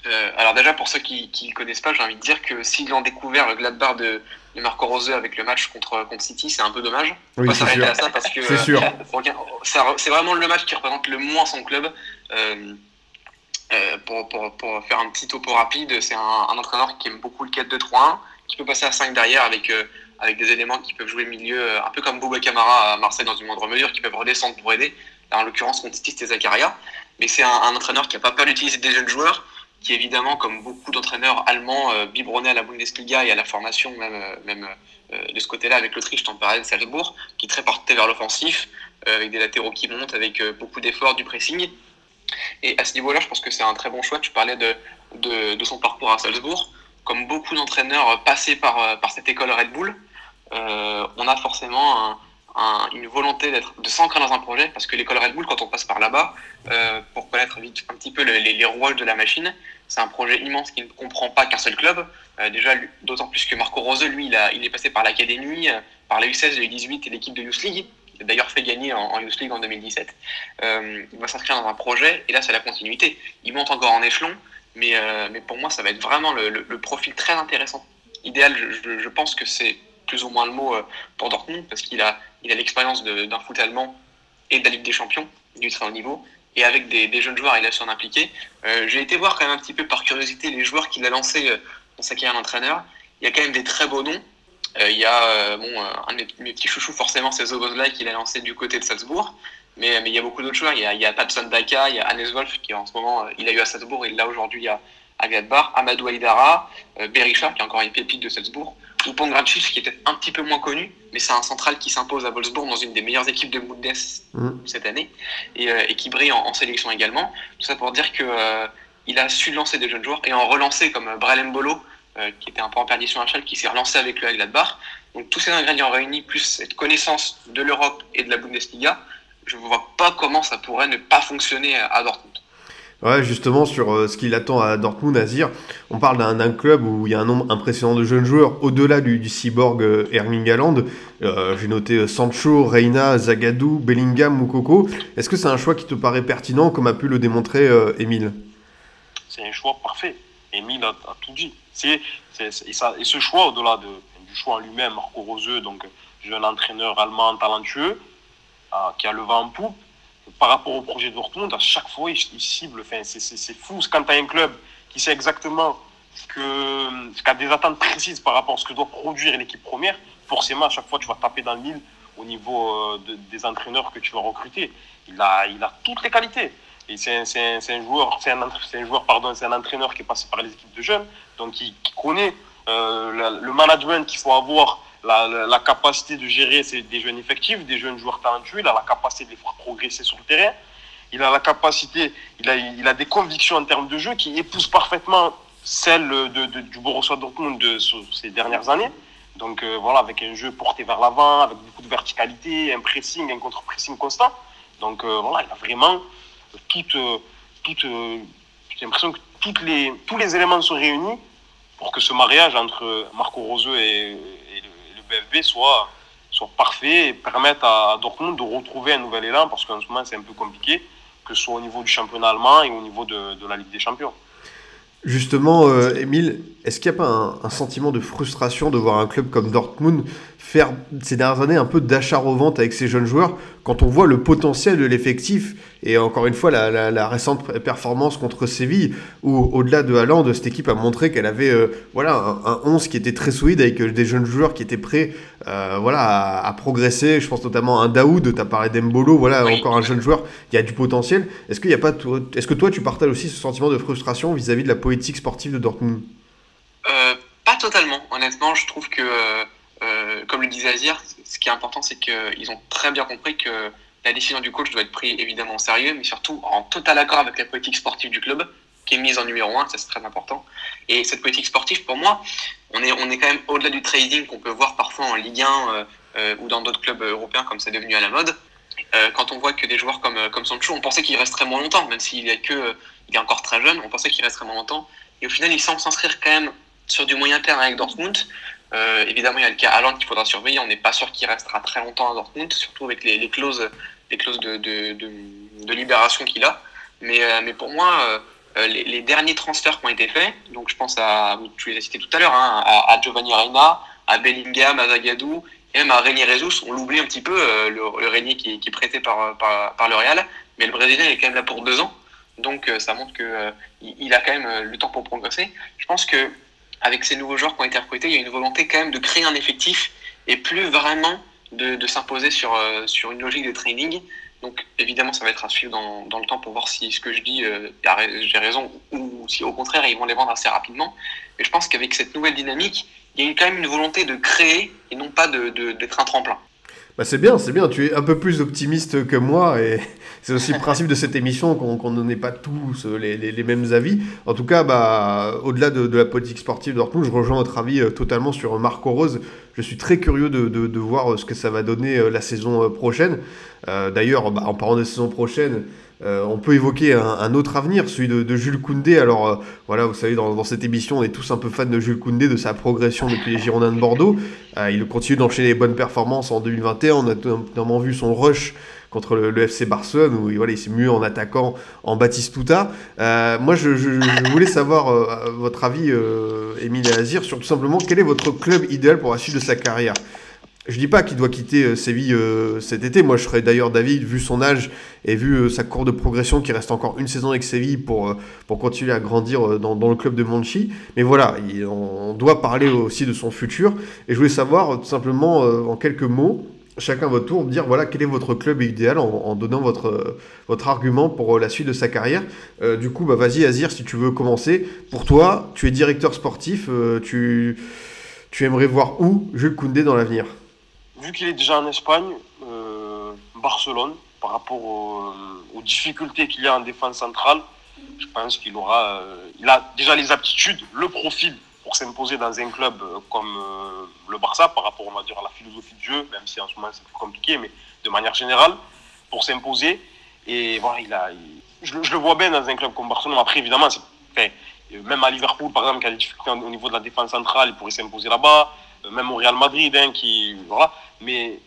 Euh, alors déjà, pour ceux qui ne le connaissent pas, j'ai envie de dire que s'ils ont découvert le Gladbach de, de Marco Rose avec le match contre, contre City, c'est un peu dommage. Oui, on s'arrêter à ça parce que c'est vraiment le match qui représente le moins son club. Euh, euh, pour, pour, pour, faire un petit topo rapide, c'est un, un, entraîneur qui aime beaucoup le 4-2-3-1, qui peut passer à 5 derrière avec, avec des éléments qui peuvent jouer milieu, un peu comme Bouba Camara à Marseille dans une moindre mesure, qui peuvent redescendre pour aider. En l'occurrence, contre c'était Zakaria. Mais c'est un, entraîneur qui n'a pas peur d'utiliser des jeunes joueurs, qui évidemment, comme beaucoup d'entraîneurs allemands, euh, biberonnés à la Bundesliga et à la formation même, euh, même euh, de ce côté-là avec l'Autriche, t'en parlais de Salzbourg, qui est très porté vers l'offensif, avec des latéraux qui montent, avec beaucoup d'efforts, du pressing. Et à ce niveau-là, je pense que c'est un très bon choix. Tu parlais de, de, de son parcours à Salzbourg. Comme beaucoup d'entraîneurs passés par, par cette école Red Bull, on a forcément un, une volonté de s'ancrer dans un projet parce que l'école Red Bull quand on passe par là-bas euh, pour connaître un petit peu les, les, rouages de la machine c'est un projet immense qui ne comprend pas qu'un seul club. Euh, déjà d'autant plus que Marco Rose lui il, est passé par l'académie euh, par la U16 la U18 et l'équipe de Youth League. Qui a d'ailleurs fait gagner en, en Youth League en 2017 il va s'inscrire dans un projet et là c'est la continuité. Il monte encore en échelon mais, mais pour moi ça va être vraiment le, profil très intéressant. Idéal je pense que c'est plus ou moins le mot pour Dortmund parce qu'il a il a l'expérience d'un foot allemand et de la Ligue des Champions, du très haut niveau, et avec des, jeunes joueurs, il a su en impliquer. Euh, j'ai été voir quand même un petit peu par curiosité les joueurs qu'il a lancés euh, dans sa carrière d'entraîneur. Il y a quand même des très beaux noms. Euh, il y a bon, un de mes, petits chouchous, forcément, c'est Zobozlai qu'il a lancé du côté de Salzbourg. Mais, mais il y a beaucoup d'autres joueurs. Il y a, il y a Daka, il y a Hannes Wolf qui en ce moment, il a eu à Salzbourg, il l'a aujourd'hui à, à Gladbach. Amadou Aïdara, Berisha, qui est encore une pépite de Salzbourg ou Pongracic, qui était un petit peu moins connu, mais c'est un central qui s'impose à Wolfsburg dans une des meilleures équipes de Bundes mmh. cette année, et, euh, et qui brille en, sélection également. Tout ça pour dire que euh, il a su lancer des jeunes joueurs et en relancer comme euh, Brelem Bolo, qui était un peu en perdition à Chal, qui s'est relancé avec le Gladbach. Donc tous ces ingrédients réunis, plus cette connaissance de l'Europe et de la Bundesliga, je ne vois pas comment ça pourrait ne pas fonctionner à Dortmund. Ouais, justement, sur euh, ce qu'il attend à Dortmund, Azir, on parle d'un club où il y a un nombre impressionnant de jeunes joueurs, au-delà du, cyborg euh, Erling. Euh, j'ai noté Sancho, Reina, Zagadou, Bellingham, Moukoko. Est-ce que c'est un choix qui te paraît pertinent, comme a pu le démontrer Émile? C'est un choix parfait. Émile a, tout dit. et, ce choix, au-delà de, du choix en lui-même, Marco Roseux, donc jeune entraîneur allemand talentueux, qui a le vent en poupe, par rapport au projet de Dortmund, à chaque fois, il, cible. Enfin, c'est fou. Quand tu as un club qui sait exactement que, qui a des attentes précises par rapport à ce que doit produire l'équipe première, forcément, à chaque fois, tu vas taper dans le mille au niveau euh, des entraîneurs que tu vas recruter. Il a, il a toutes les qualités. Et c'est un, joueur, c'est un, un, joueur, pardon, c'est un entraîneur qui est passé par les équipes de jeunes, donc qui, connaît euh, le management qu'il faut avoir la, la, capacité de gérer des jeunes effectifs, des jeunes joueurs talentueux, il a la capacité de les faire progresser sur le terrain. Il a la capacité, il a, il a des convictions en termes de jeu qui épousent parfaitement celles de, de- du Borussia Dortmund de ce- ces dernières années. Donc euh, voilà, avec un jeu porté vers l'avant, avec beaucoup de verticalité, un pressing, un contre-pressing constant. Donc euh, voilà, il a vraiment toute, euh, toute, j'ai l'impression que toutes les, tous les éléments sont réunis pour que ce mariage entre Marco Rose et, Soit, soit parfait et permette à Dortmund de retrouver un nouvel élan parce qu'en ce moment c'est un peu compliqué, que ce soit au niveau du championnat allemand et au niveau de, de la Ligue des Champions. Justement, euh, Émile, est-ce qu'il n'y a pas un sentiment de frustration de voir un club comme Dortmund faire ces dernières années un peu d'achat-revente avec ses jeunes joueurs quand on voit le potentiel de l'effectif et encore une fois la, la- la récente performance contre Séville où au-delà de Haaland, cette équipe a montré qu'elle avait euh, voilà, un, un 11 qui était très solide avec euh, des jeunes joueurs qui étaient prêts euh, voilà, à, à progresser. Je pense notamment à un Daoud, tu as parlé d'Embolo, voilà, Oui. encore un jeune joueur qui a du potentiel. Est-ce qu'il y a pas toi- est-ce que toi tu partages aussi ce sentiment de frustration vis-à-vis de la politique sportive de Dortmund? Euh, pas totalement. Honnêtement, je trouve que, euh, comme le disait Azir, ce qui est important, c'est qu'ils ont très bien compris que la décision du coach doit être prise évidemment au sérieux, mais surtout en total accord avec la politique sportive du club, qui est mise en numéro un, c'est très important. Et cette politique sportive, pour moi, on est, quand même au-delà du trading qu'on peut voir parfois en Ligue 1 euh, euh, ou dans d'autres clubs européens comme c'est devenu à la mode. Quand on voit que des joueurs comme, comme Sancho, on pensait qu'il resterait moins longtemps, même s'il est, que, il est encore très jeune, on pensait qu'il resterait moins longtemps. Et au final, il semble s'inscrire quand même sur du moyen terme avec Dortmund. Euh, évidemment, il y a le cas Haaland qu'il faudra surveiller. On n'est pas sûr qu'il restera très longtemps à Dortmund, surtout avec les, clauses, les clauses de, de, de, de libération qu'il a. Mais, euh, mais pour moi, euh, les, les derniers transferts qui ont été faits, donc je pense à, tu les as cités tout à l'heure, hein, à, à Giovanni Reina, à Bellingham, à Zagadou, et même à Régnier Jesus. On l'oublie un petit peu, euh, le, le Régnier qui, qui est prêté par, par, par le Real, mais le Brésilien il est quand même là pour deux ans. Donc euh, ça montre que euh, il a quand même le temps pour progresser. Je pense que avec ces nouveaux joueurs qui ont été recrutés, il y a une volonté quand même de créer un effectif et plus vraiment de, de s'imposer sur, euh, sur une logique de training. Donc évidemment, ça va être à suivre dans, dans le temps pour voir si ce que je dis, euh, j'ai raison ou si au contraire, ils vont les vendre assez rapidement. Mais je pense qu'avec cette nouvelle dynamique, il y a quand même une volonté de créer et non pas de- de- d'être un tremplin. Bah c'est bien, c'est bien, tu es un peu plus optimiste que moi et [laughs] c'est aussi le principe de cette émission qu'on qu'on n'en pas tous euh, les, mêmes avis. En tout cas, bah, au-delà de, la politique sportive de Dortmund, je rejoins votre avis euh, totalement sur Marco Rose. Je suis très curieux de, voir euh, ce que ça va donner euh, la saison prochaine. D'ailleurs, bah, en parlant de saison prochaine, euh, on peut évoquer un, un autre avenir, celui de, de Jules Koundé. Alors euh, voilà, vous savez, dans, dans cette émission, on est tous un peu fans de Jules Koundé, de sa progression depuis les Girondins de Bordeaux. Euh, il continue d'enchaîner les bonnes performances en 2021. On a notamment vu son rush contre le, le FC Barcelone, où voilà, il s'est mué en attaquant en Batistuta. Euh, moi, je, je- je voulais savoir euh, votre avis, euh, Émile Azir, sur tout simplement quel est votre club idéal pour la suite de sa carrière? Je dis pas qu'il doit quitter euh, Séville euh, cet été. Moi, je serais d'ailleurs David, vu son âge et vu euh, sa courbe de progression, qui reste encore une saison avec Séville pour, continuer à grandir dans, le club de Monchi. Mais voilà, il- on doit parler aussi de son futur. Et je voulais savoir, tout simplement, en quelques mots, chacun votre tour, dire voilà, quel est votre club idéal en, donnant votre, argument pour la suite de sa carrière. Du coup, bah, vas-y, Azir, si tu veux commencer. Pour toi, tu es directeur sportif, tu, tu aimerais voir où Jules Koundé dans l'avenir? Vu qu'il est déjà en Espagne, euh, Barcelone, par rapport au- aux difficultés qu'il y a en défense centrale, je pense qu'il aura, euh, il a déjà les aptitudes, le profil pour s'imposer dans un club euh, comme euh, le Barça, par rapport, on va dire, à la philosophie de jeu, même si en ce moment c'est plus compliqué, mais de manière générale, pour s'imposer. Et voilà, il a, je, le- vois bien dans un club comme Barcelone. Après, évidemment, euh, même à Liverpool, par exemple, qui a des difficultés au niveau de la défense centrale, il pourrait s'imposer là-bas. Euh, Même au Real Madrid, hein, qui, voilà. Mais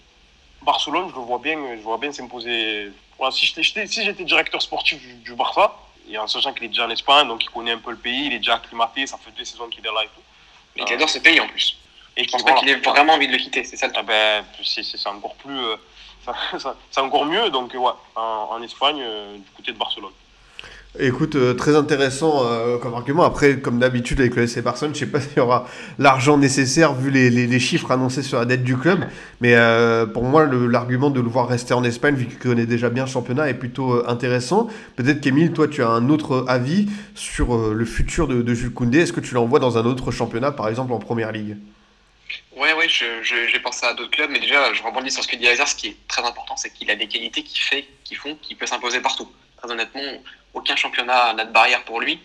Barcelone, je le vois bien, je vois bien s'imposer. Voilà, si j'étais, si j'étais directeur sportif du, du Barça, et en sachant qu'il est déjà en Espagne, donc il connaît un peu le pays, il est déjà acclimaté, ça fait deux saisons qu'il est là et tout. Et qui adore ce pays en plus. Et Je pense pas qu'il ait vraiment envie de le quitter, c'est ça le ah ben, c'est, encore plus, euh, [laughs] c'est encore mieux. Donc euh, ouais, en, en Espagne, euh, du côté de Barcelone. Écoute, euh, très intéressant euh, comme argument. Après, comme d'habitude avec le SC je sais pas [laughs] s'il y aura l'argent nécessaire vu les, les- chiffres annoncés sur la dette du club. Mais euh, pour moi, l'argument de le voir rester en Espagne, vu qu'il connaît déjà bien le championnat, est plutôt intéressant. Peut-être qu'Emile, toi, tu as un autre avis sur le futur de, de Jules Koundé. Est-ce que tu l'envoies dans un autre championnat, par exemple en Première Ligue? Ouais, ouais, j'ai pensé à d'autres clubs, mais déjà, je rebondis sur ce que dit Hazard. Ce qui est très important, c'est qu'il a des qualités qui, fait, qui font qu'il peut s'imposer partout. Très honnêtement, aucun championnat n'a de barrière pour lui.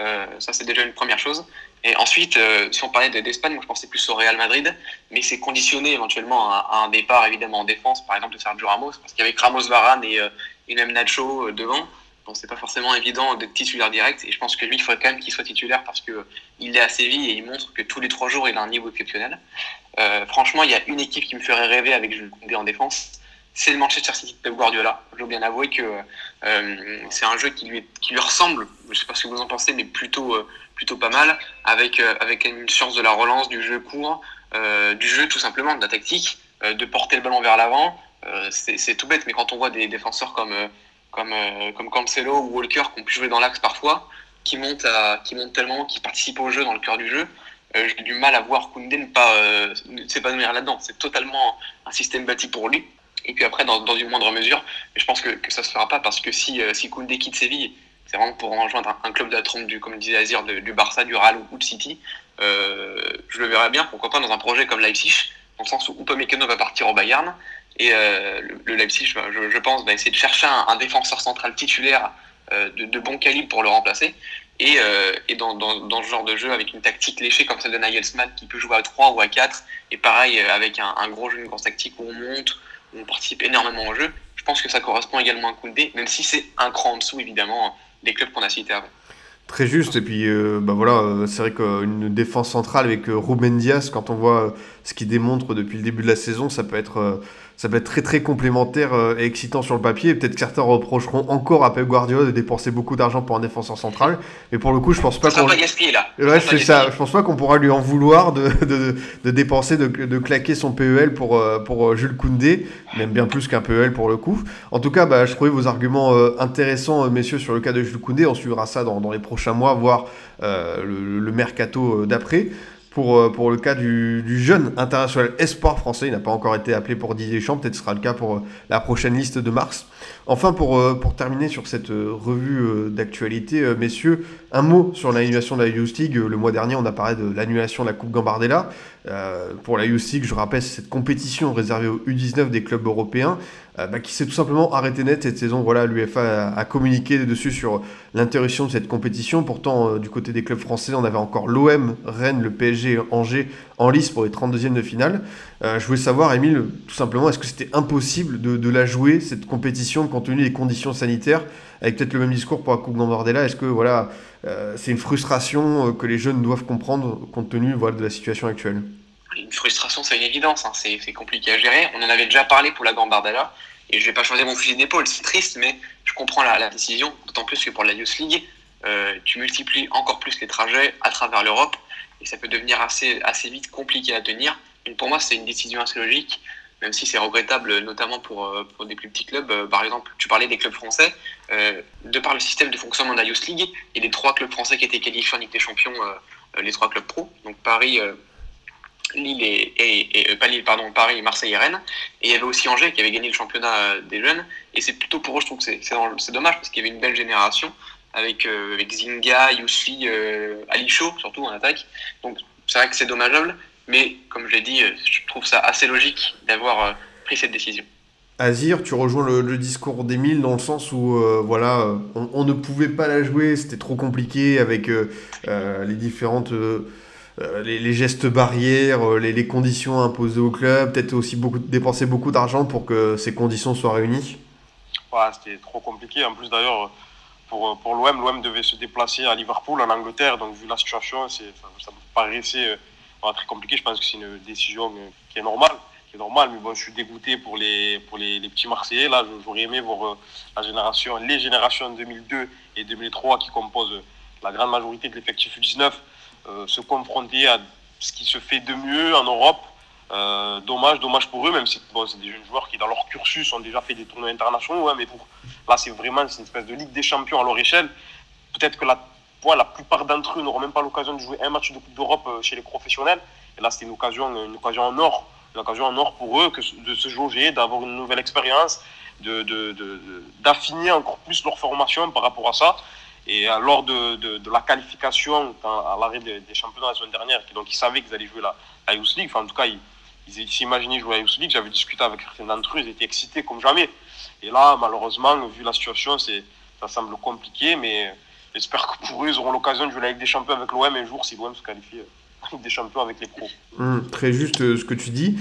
Euh, ça, c'est déjà une première chose. Et ensuite, euh, si on parlait d'Espagne, moi je pensais plus au Real Madrid, mais c'est conditionné éventuellement à, un départ évidemment en défense, par exemple de Sergio Ramos, parce qu'avec Ramos Varane et, euh, et même Nacho devant, bon, c'est pas forcément évident d'être titulaire direct. Et je pense que lui, il faudrait quand même qu'il soit titulaire parce que il est à Séville et il montre que tous les trois jours, il a un niveau exceptionnel. franchement, il y a une équipe qui me ferait rêver avec Jules Koundé en défense c'est le Manchester City de Guardiola. Je dois bien avouer que euh, c'est un jeu qui lui, ressemble, je ne sais pas ce que vous en pensez, mais plutôt, euh, pas mal, avec, euh, avec une science de la relance, du jeu court, du jeu tout simplement, de la tactique, de porter le ballon vers l'avant. c'est tout bête, mais quand on voit des défenseurs comme, Cancelo ou Walker qui ont pu jouer dans l'axe parfois, qui montent, à, qui montent tellement, qui participent au jeu dans le cœur du jeu, j'ai du mal à voir Koundé ne pas s'épanouir là-dedans. C'est totalement un système bâti pour lui. Et puis après, dans, une moindre mesure, je pense que, que ça ne se fera pas parce que si, euh, si Koundé quitte Séville, c'est vraiment pour rejoindre un, club de la trompe, du, comme disait Azir, du Barça, du Real ou, de City. Euh, je le verrais bien, pourquoi pas, dans un projet comme Leipzig, dans le sens où Upamecano va partir au Bayern. Et euh, le, Leipzig, je, je, pense, va essayer de chercher un, défenseur central titulaire de, de, bon calibre pour le remplacer. Et, et dans, dans, dans, ce genre de jeu, avec une tactique léchée comme celle de Nagelsmann, qui peut jouer à 3 ou à 4, et pareil, avec un, un gros jeu, une grosse tactique où on monte, on participe énormément au jeu, je pense que ça correspond également à Koundé, même si c'est un cran en dessous, évidemment, des clubs qu'on a cités avant. Très juste, et puis euh, bah voilà, euh, c'est vrai qu'une défense centrale avec euh, Ruben Diaz, quand on voit ce qu'il démontre depuis le début de la saison, ça peut être ça peut être très très complémentaire euh, et excitant sur le papier. Peut-être que certains reprocheront encore à Pep Guardiola de dépenser beaucoup d'argent pour un défenseur central. Mais pour le coup, je pense pas qu'on. là. Ouais, c'est ça. Je pense pas qu'on pourra lui en vouloir de, de, de dépenser, de, de, claquer son PEL pour, euh, pour euh, Jules Koundé, même bien plus qu'un PEL pour le coup. En tout cas, bah, je trouvais vos arguments intéressants, messieurs, sur le cas de Jules Koundé. On suivra ça dans, dans les prochains mois, voire le, le mercato d'après pour, euh, pour le cas du, du, jeune international espoir français. Il n'a pas encore été appelé pour Didier Deschamps, peut-être sera le cas pour euh, la prochaine liste de mars. Enfin, pour, euh, pour terminer sur cette revue d'actualité, messieurs, un mot sur l'annulation de la Youth. Le mois dernier, on a parlé de l'annulation de la Coupe Gambardella. pour la Youth je rappelle, c'est cette compétition réservée aux U19 des clubs européens. Euh, bah, qui s'est tout simplement arrêté net cette saison. Voilà, l'UFA a, communiqué dessus sur l'interruption de cette compétition. Pourtant, euh, du côté des clubs français, on avait encore l'OM, Rennes, le PSG, Angers en lice pour les 32e de finale. Euh, je voulais savoir, Émile, tout simplement, est-ce que c'était impossible de, la jouer, cette compétition, compte tenu des conditions sanitaires, avec peut-être le même discours pour la Coupe Gambardella Est-ce que voilà, c'est une frustration que les jeunes doivent comprendre compte tenu voilà, de la situation actuelle? Une frustration, c'est une évidence. Hein. C'est compliqué à gérer. On en avait déjà parlé pour la Gambardella. Et je vais pas choisir mon fusil d'épaule. C'est triste, mais je comprends la, décision. D'autant plus que pour la Youth League, euh, tu multiplies encore plus les trajets à travers l'Europe. Et ça peut devenir assez, assez vite compliqué à tenir. Pour moi, c'est une décision assez logique. Même si c'est regrettable, notamment pour, euh, des plus petits clubs. Euh, par exemple, tu parlais des clubs français. de par le système de fonctionnement de la Youth League, et les trois clubs français qui étaient qualifiés en Ligue des Champions, les trois clubs pro, donc Paris, Lille et, euh, Paris, Marseille et Rennes. Et il y avait aussi Angers qui avait gagné le championnat euh, des jeunes. Et c'est plutôt pour eux, je trouve que c'est dommage parce qu'il y avait une belle génération avec, euh, avec Zinga, Youssi, Ali Chaud, surtout en attaque. Donc c'est vrai que c'est dommageable. Mais comme je l'ai dit, je trouve ça assez logique d'avoir pris cette décision. Azir, tu rejoins le, discours d'Emile dans le sens où voilà, on, ne pouvait pas la jouer, c'était trop compliqué avec les différentes euh, les, gestes barrières, euh, les, conditions imposées au club, peut-être aussi dépenser beaucoup d'argent pour que ces conditions soient réunies ouais, C'était trop compliqué. En plus, d'ailleurs, pour, pour l'OM, l'OM devait se déplacer à Liverpool, en Angleterre. Donc, vu la situation, ça me paraissait euh, très compliqué. Je pense que c'est une décision qui est normale. Normale. Mais bon, je suis dégoûté pour les, pour les, petits Marseillais. Là, j'aurais aimé voir la génération, les générations 2002 et 2003 qui composent la grande majorité de l'effectif U19 euh, se confronter à ce qui se fait de mieux en Europe. Euh, dommage, dommage pour eux, même si bon, c'est des jeunes joueurs qui, dans leur cursus, ont déjà fait des tournois internationaux. Hein, mais pour, là, c'est vraiment une espèce de Ligue des Champions à leur échelle. Peut-être que la, la plupart d'entre eux n'auront même pas l'occasion de jouer un match de Coupe d'Europe euh, chez les professionnels. Et là, c'était une occasion, une occasion en or. Une occasion en or pour eux que de se jauger, d'avoir une nouvelle expérience, d'affiner de, de, encore plus leur formation par rapport à ça. Et lors de, de, la qualification à l'arrêt des, championnats la semaine dernière, donc ils savaient qu'ils allaient jouer la, la Youth League, enfin en tout cas ils ils s'imaginaient jouer à Youth League. J'avais discuté avec certains d'entre eux, ils étaient excités comme jamais. Et là, malheureusement, vu la situation, ça semble compliqué, mais j'espère que pour eux, ils auront l'occasion de jouer avec des champions avec l'OM un jour si l'OM se qualifie des champions avec les pros. Hum, très juste euh, ce que tu dis.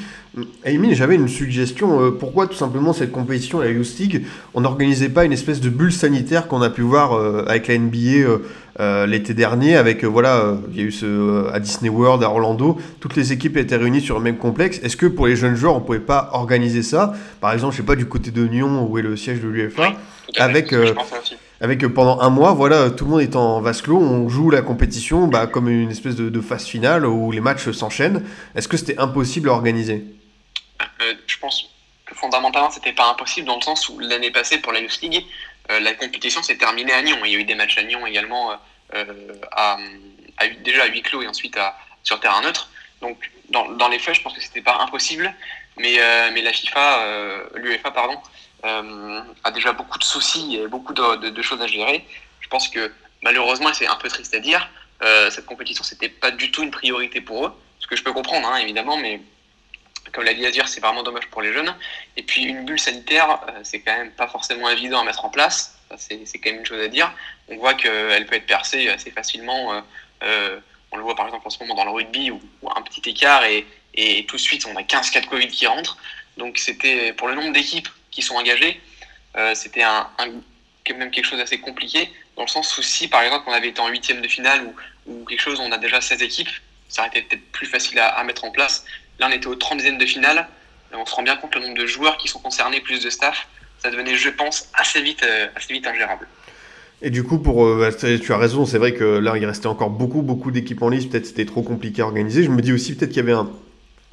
Amy, j'avais une suggestion. Euh, pourquoi tout simplement cette compétition, la Youth League, on n'organisait pas une espèce de bulle sanitaire qu'on a pu voir euh, avec la NBA l'été dernier avec voilà il y a eu ce à Disney World à Orlando toutes les équipes étaient réunies sur le même complexe est-ce que pour les jeunes joueurs on pouvait pas organiser ça? Par exemple je sais pas du côté de Nyon où est le siège de l'UFA avec avec euh, pendant un mois, voilà, tout le monde est en vase clos, on joue la compétition bah, comme une espèce de, phase finale où les matchs s'enchaînent. Est-ce que c'était impossible à organiser? Euh, Je pense que fondamentalement, c'était pas impossible dans le sens où l'année passée pour la Youth League, euh, la compétition s'est terminée à Nyon. Il y a eu des matchs à Nyon également, à, déjà à huis clos et ensuite à, sur terrain neutre. Donc dans, dans, les faits, je pense que c'était pas impossible, mais, mais la FIFA, l'UEFA, pardon, euh, a déjà beaucoup de soucis et beaucoup de, choses à gérer. Je pense que malheureusement, c'est un peu triste à dire, euh, cette compétition, c'était pas du tout une priorité pour eux, ce que je peux comprendre, hein, évidemment, mais comme l'a dit Azir, c'est vraiment dommage pour les jeunes. Et puis une bulle sanitaire, euh, c'est quand même pas forcément évident à mettre en place. C'est quand même une chose à dire. On voit qu'elle peut être percée assez facilement. on le voit par exemple en ce moment dans le rugby où, un petit écart et, et, tout de suite on a 15 cas de Covid qui rentrent. Donc c'était pour le nombre d'équipes qui sont engagés, euh, c'était un, même quelque chose d'assez compliqué, dans le sens où si par exemple on avait été en huitième de finale ou, quelque chose, on a déjà 16 équipes, ça aurait été peut-être plus facile à, mettre en place. Là on était au 30e de finale, on se rend bien compte le nombre de joueurs qui sont concernés, plus de staff, ça devenait je pense assez vite, euh, assez vite ingérable. Et du coup, pour, euh, bah, tu as raison, c'est vrai que là, il restait encore beaucoup, beaucoup d'équipes en liste. Peut-être c'était trop compliqué à organiser. Je me dis aussi peut-être qu'il y avait un,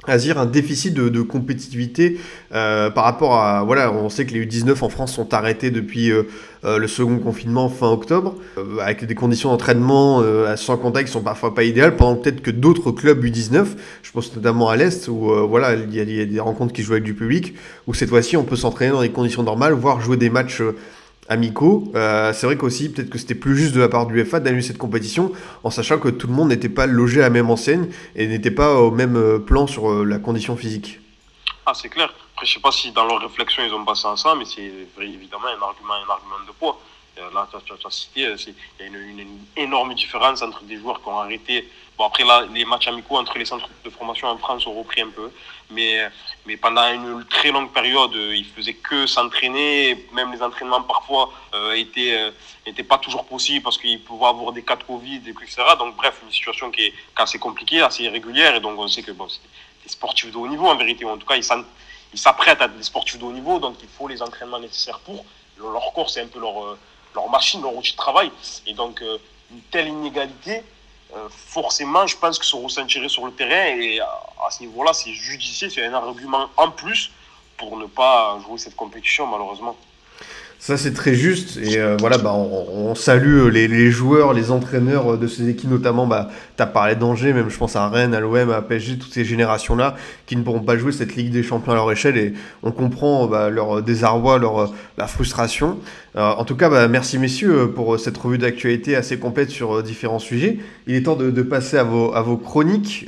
Azir, un déficit de, compétitivité euh, par rapport à voilà on sait que les U19 en France sont arrêtés depuis euh, euh, le second confinement fin octobre avec des conditions d'entraînement sans contact qui sont parfois pas idéales pendant peut-être que d'autres clubs U19 je pense notamment à l'est où voilà il y, y, a des rencontres qui jouent avec du public où cette fois-ci on peut s'entraîner dans des conditions normales voire jouer des matchs amicaux. Euh, c'est vrai qu'aussi, peut-être que c'était plus juste de la part du FA d'annuler cette compétition, en sachant que tout le monde n'était pas logé à la même enseigne et n'était pas au même euh, plan sur euh, la condition physique. Ah, c'est clair. Après, je sais pas si dans leur réflexion ils ont passé à ça, mais c'est évidemment un argument, un argument de poids. Là, tu as, cité, il y a une, énorme différence entre des joueurs qui ont arrêté. Bon, après, là, les matchs amicaux entre les centres de formation en France ont repris un peu. Mais, mais pendant une très longue période, ils faisaient que s'entraîner. Même les entraînements, parfois, euh, étaient, n'étaient pas toujours possibles parce qu'ils pouvaient avoir des cas de Covid, etc. Donc, bref, une situation qui est, assez compliquée, assez irrégulière. Et donc, on sait que bon, c'est des sportifs de haut niveau, en vérité. En tout cas, ils s'apprêtent à être des sportifs de haut niveau. Donc, il faut les entraînements nécessaires pour. Leur corps, c'est un peu leur leur machine, leur outil de travail. Et donc, euh, une telle inégalité, euh, forcément, je pense que se ressentirait sur le terrain. Et à, ce niveau-là, c'est judicieux, c'est un argument en plus pour ne pas jouer cette compétition, malheureusement. Ça, c'est très juste. Et euh, voilà, bah, on, salue euh, les, joueurs, les entraîneurs de ces équipes, notamment, bah, tu as parlé d'Angers, même je pense à Rennes, à l'OM, à PSG, toutes ces générations-là qui ne pourront pas jouer cette Ligue des Champions à leur échelle. Et on comprend bah, leur désarroi, leur la frustration. en tout cas, bah, merci messieurs pour cette revue d'actualité assez complète sur différents sujets. Il est temps de, passer à vos, à vos chroniques.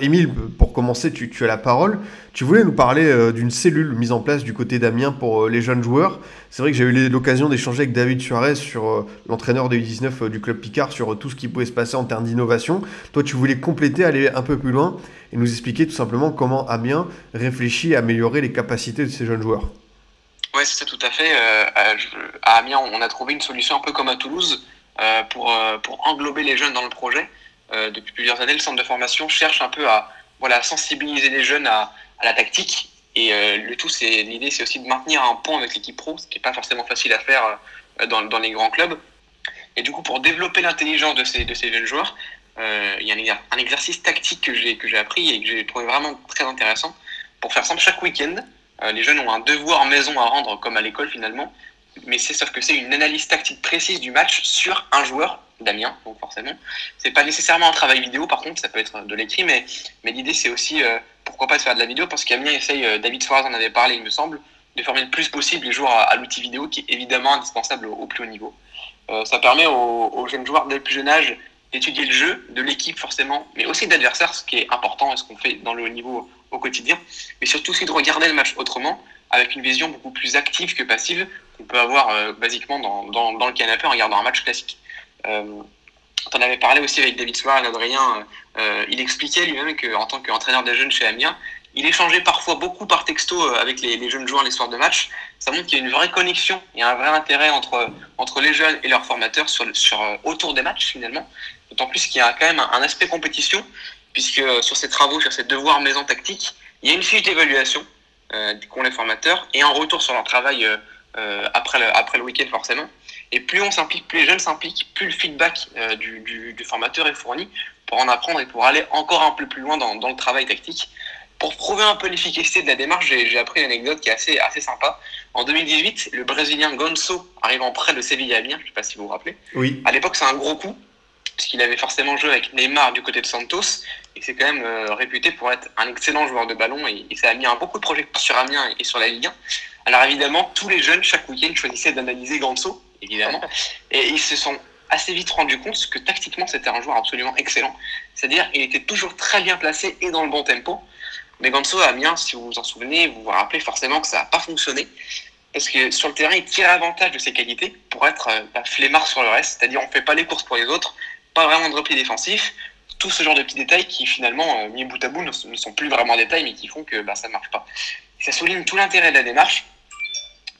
Émile, pour commencer, tu, tu, as la parole. Tu voulais nous parler d'une cellule mise en place du côté d'Amiens pour les jeunes joueurs. C'est vrai que j'ai eu l'occasion d'échanger avec David Suarez sur euh, l'entraîneur des U19 euh, du club Picard sur euh, tout ce qui pouvait se passer en termes d'innovation. Toi, tu voulais compléter, aller un peu plus loin et nous expliquer tout simplement comment Amiens réfléchit à améliorer les capacités de ces jeunes joueurs. Oui, c'est ça tout à fait. à Amiens, on a trouvé une solution un peu comme à Toulouse pour, pour englober les jeunes dans le projet. depuis plusieurs années, le centre de formation cherche un peu à voilà, sensibiliser les jeunes à, la tactique et euh, le tout, c'est l'idée, c'est aussi de maintenir un pont avec l'équipe pro, ce qui n'est pas forcément facile à faire euh, dans, dans, les grands clubs. Et du coup, pour développer l'intelligence de ces, de ces jeunes joueurs, euh, il y a un, exercice tactique que j'ai, appris et que j'ai trouvé vraiment très intéressant. Pour faire simple, chaque week-end, les jeunes ont un devoir maison à rendre, comme à l'école finalement, mais c'est sauf que c'est une analyse tactique précise du match sur un joueur, Damien, donc forcément. C'est pas nécessairement un travail vidéo, par contre, ça peut être de l'écrit, mais, mais l'idée c'est aussi pourquoi pas de faire de la vidéo Parce qu'Amiens essaye, euh, David Suarez en avait parlé, il me semble, de former le plus possible les joueurs à, l'outil vidéo qui est évidemment indispensable au, plus haut niveau. Euh, ça permet aux, jeunes joueurs dès le plus jeune âge d'étudier le jeu, de l'équipe forcément, mais aussi d'adversaire, ce qui est important et ce qu'on fait dans le haut niveau au quotidien, mais surtout aussi de regarder le match autrement, avec une vision beaucoup plus active que passive qu'on peut avoir euh, basiquement dans, dans, le canapé en regardant un match classique. Euh, on avais parlé aussi avec David Soir Adrien, euh, il expliquait lui-même qu'en tant qu'entraîneur des jeunes chez Amiens, il échangeait parfois beaucoup par texto avec les, les, jeunes joueurs les soirs de match. Ça montre qu'il y a une vraie connexion et un vrai intérêt entre, entre les jeunes et leurs formateurs sur, sur, autour des matchs finalement. D'autant plus qu'il y a quand même un, un aspect compétition, puisque sur ces travaux, sur ces devoirs maison tactiques, il y a une fiche d'évaluation euh, qu'ont les formateurs et un retour sur leur travail euh, euh, après le, après le week-end forcément. Et plus on s'implique, plus les jeunes s'impliquent, plus le feedback euh, du, du, du, formateur est fourni pour en apprendre et pour aller encore un peu plus loin dans, dans le travail tactique. Pour prouver un peu l'efficacité de la démarche, j'ai appris une anecdote qui est assez, assez sympa. En 2018, le Brésilien Gonço arrivant près de Séville à Amiens, je ne sais pas si vous vous rappelez. Oui. À l'époque, c'est un gros coup, puisqu'il avait forcément joué avec Neymar du côté de Santos, et c'est quand même euh, réputé pour être un excellent joueur de ballon, et, et ça a mis un, beaucoup de projecteurs sur Amiens et sur la Ligue 1. Alors évidemment, tous les jeunes, chaque week-end, choisissaient d'analyser Gonço, évidemment, [laughs] et ils se sont assez vite rendu compte que tactiquement, c'était un joueur absolument excellent. C'est-à-dire, il était toujours très bien placé et dans le bon tempo. Mais Gonço à Amiens, si vous vous en souvenez, vous vous rappelez forcément que ça n'a pas fonctionné. Parce que sur le terrain, il tire avantage de ses qualités pour être euh, bah, flemmard sur le reste. C'est-à-dire, on ne fait pas les courses pour les autres, pas vraiment de repli défensif. Tout ce genre de petits détails qui, finalement, euh, mis bout à bout, ne, sont plus vraiment détails, mais qui font que bah, ça ne marche pas. Ça souligne tout l'intérêt de la démarche.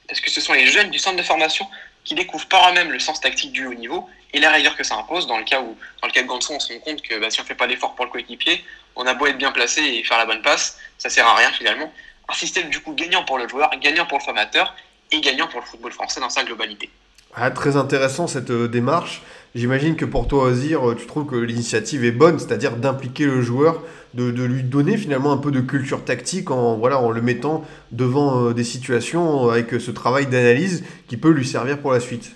Parce que ce sont les jeunes du centre de formation qui découvrent par eux-mêmes le sens tactique du haut niveau et la rigueur que ça impose. Dans le cas où, dans le cas de Ganson, on se rend compte que bah, si on ne fait pas d'effort pour le coéquipier, on a beau être bien placé et faire la bonne passe, ça sert à rien finalement. Un système du coup gagnant pour le joueur, gagnant pour le formateur et gagnant pour le football français dans sa globalité. Ah, très intéressant cette euh, démarche. J'imagine que pour toi, Ozir, tu trouves que l'initiative est bonne, c'est-à-dire d'impliquer le joueur, de, de, lui donner finalement un peu de culture tactique en, voilà, en le mettant devant euh, des situations avec ce travail d'analyse qui peut lui servir pour la suite.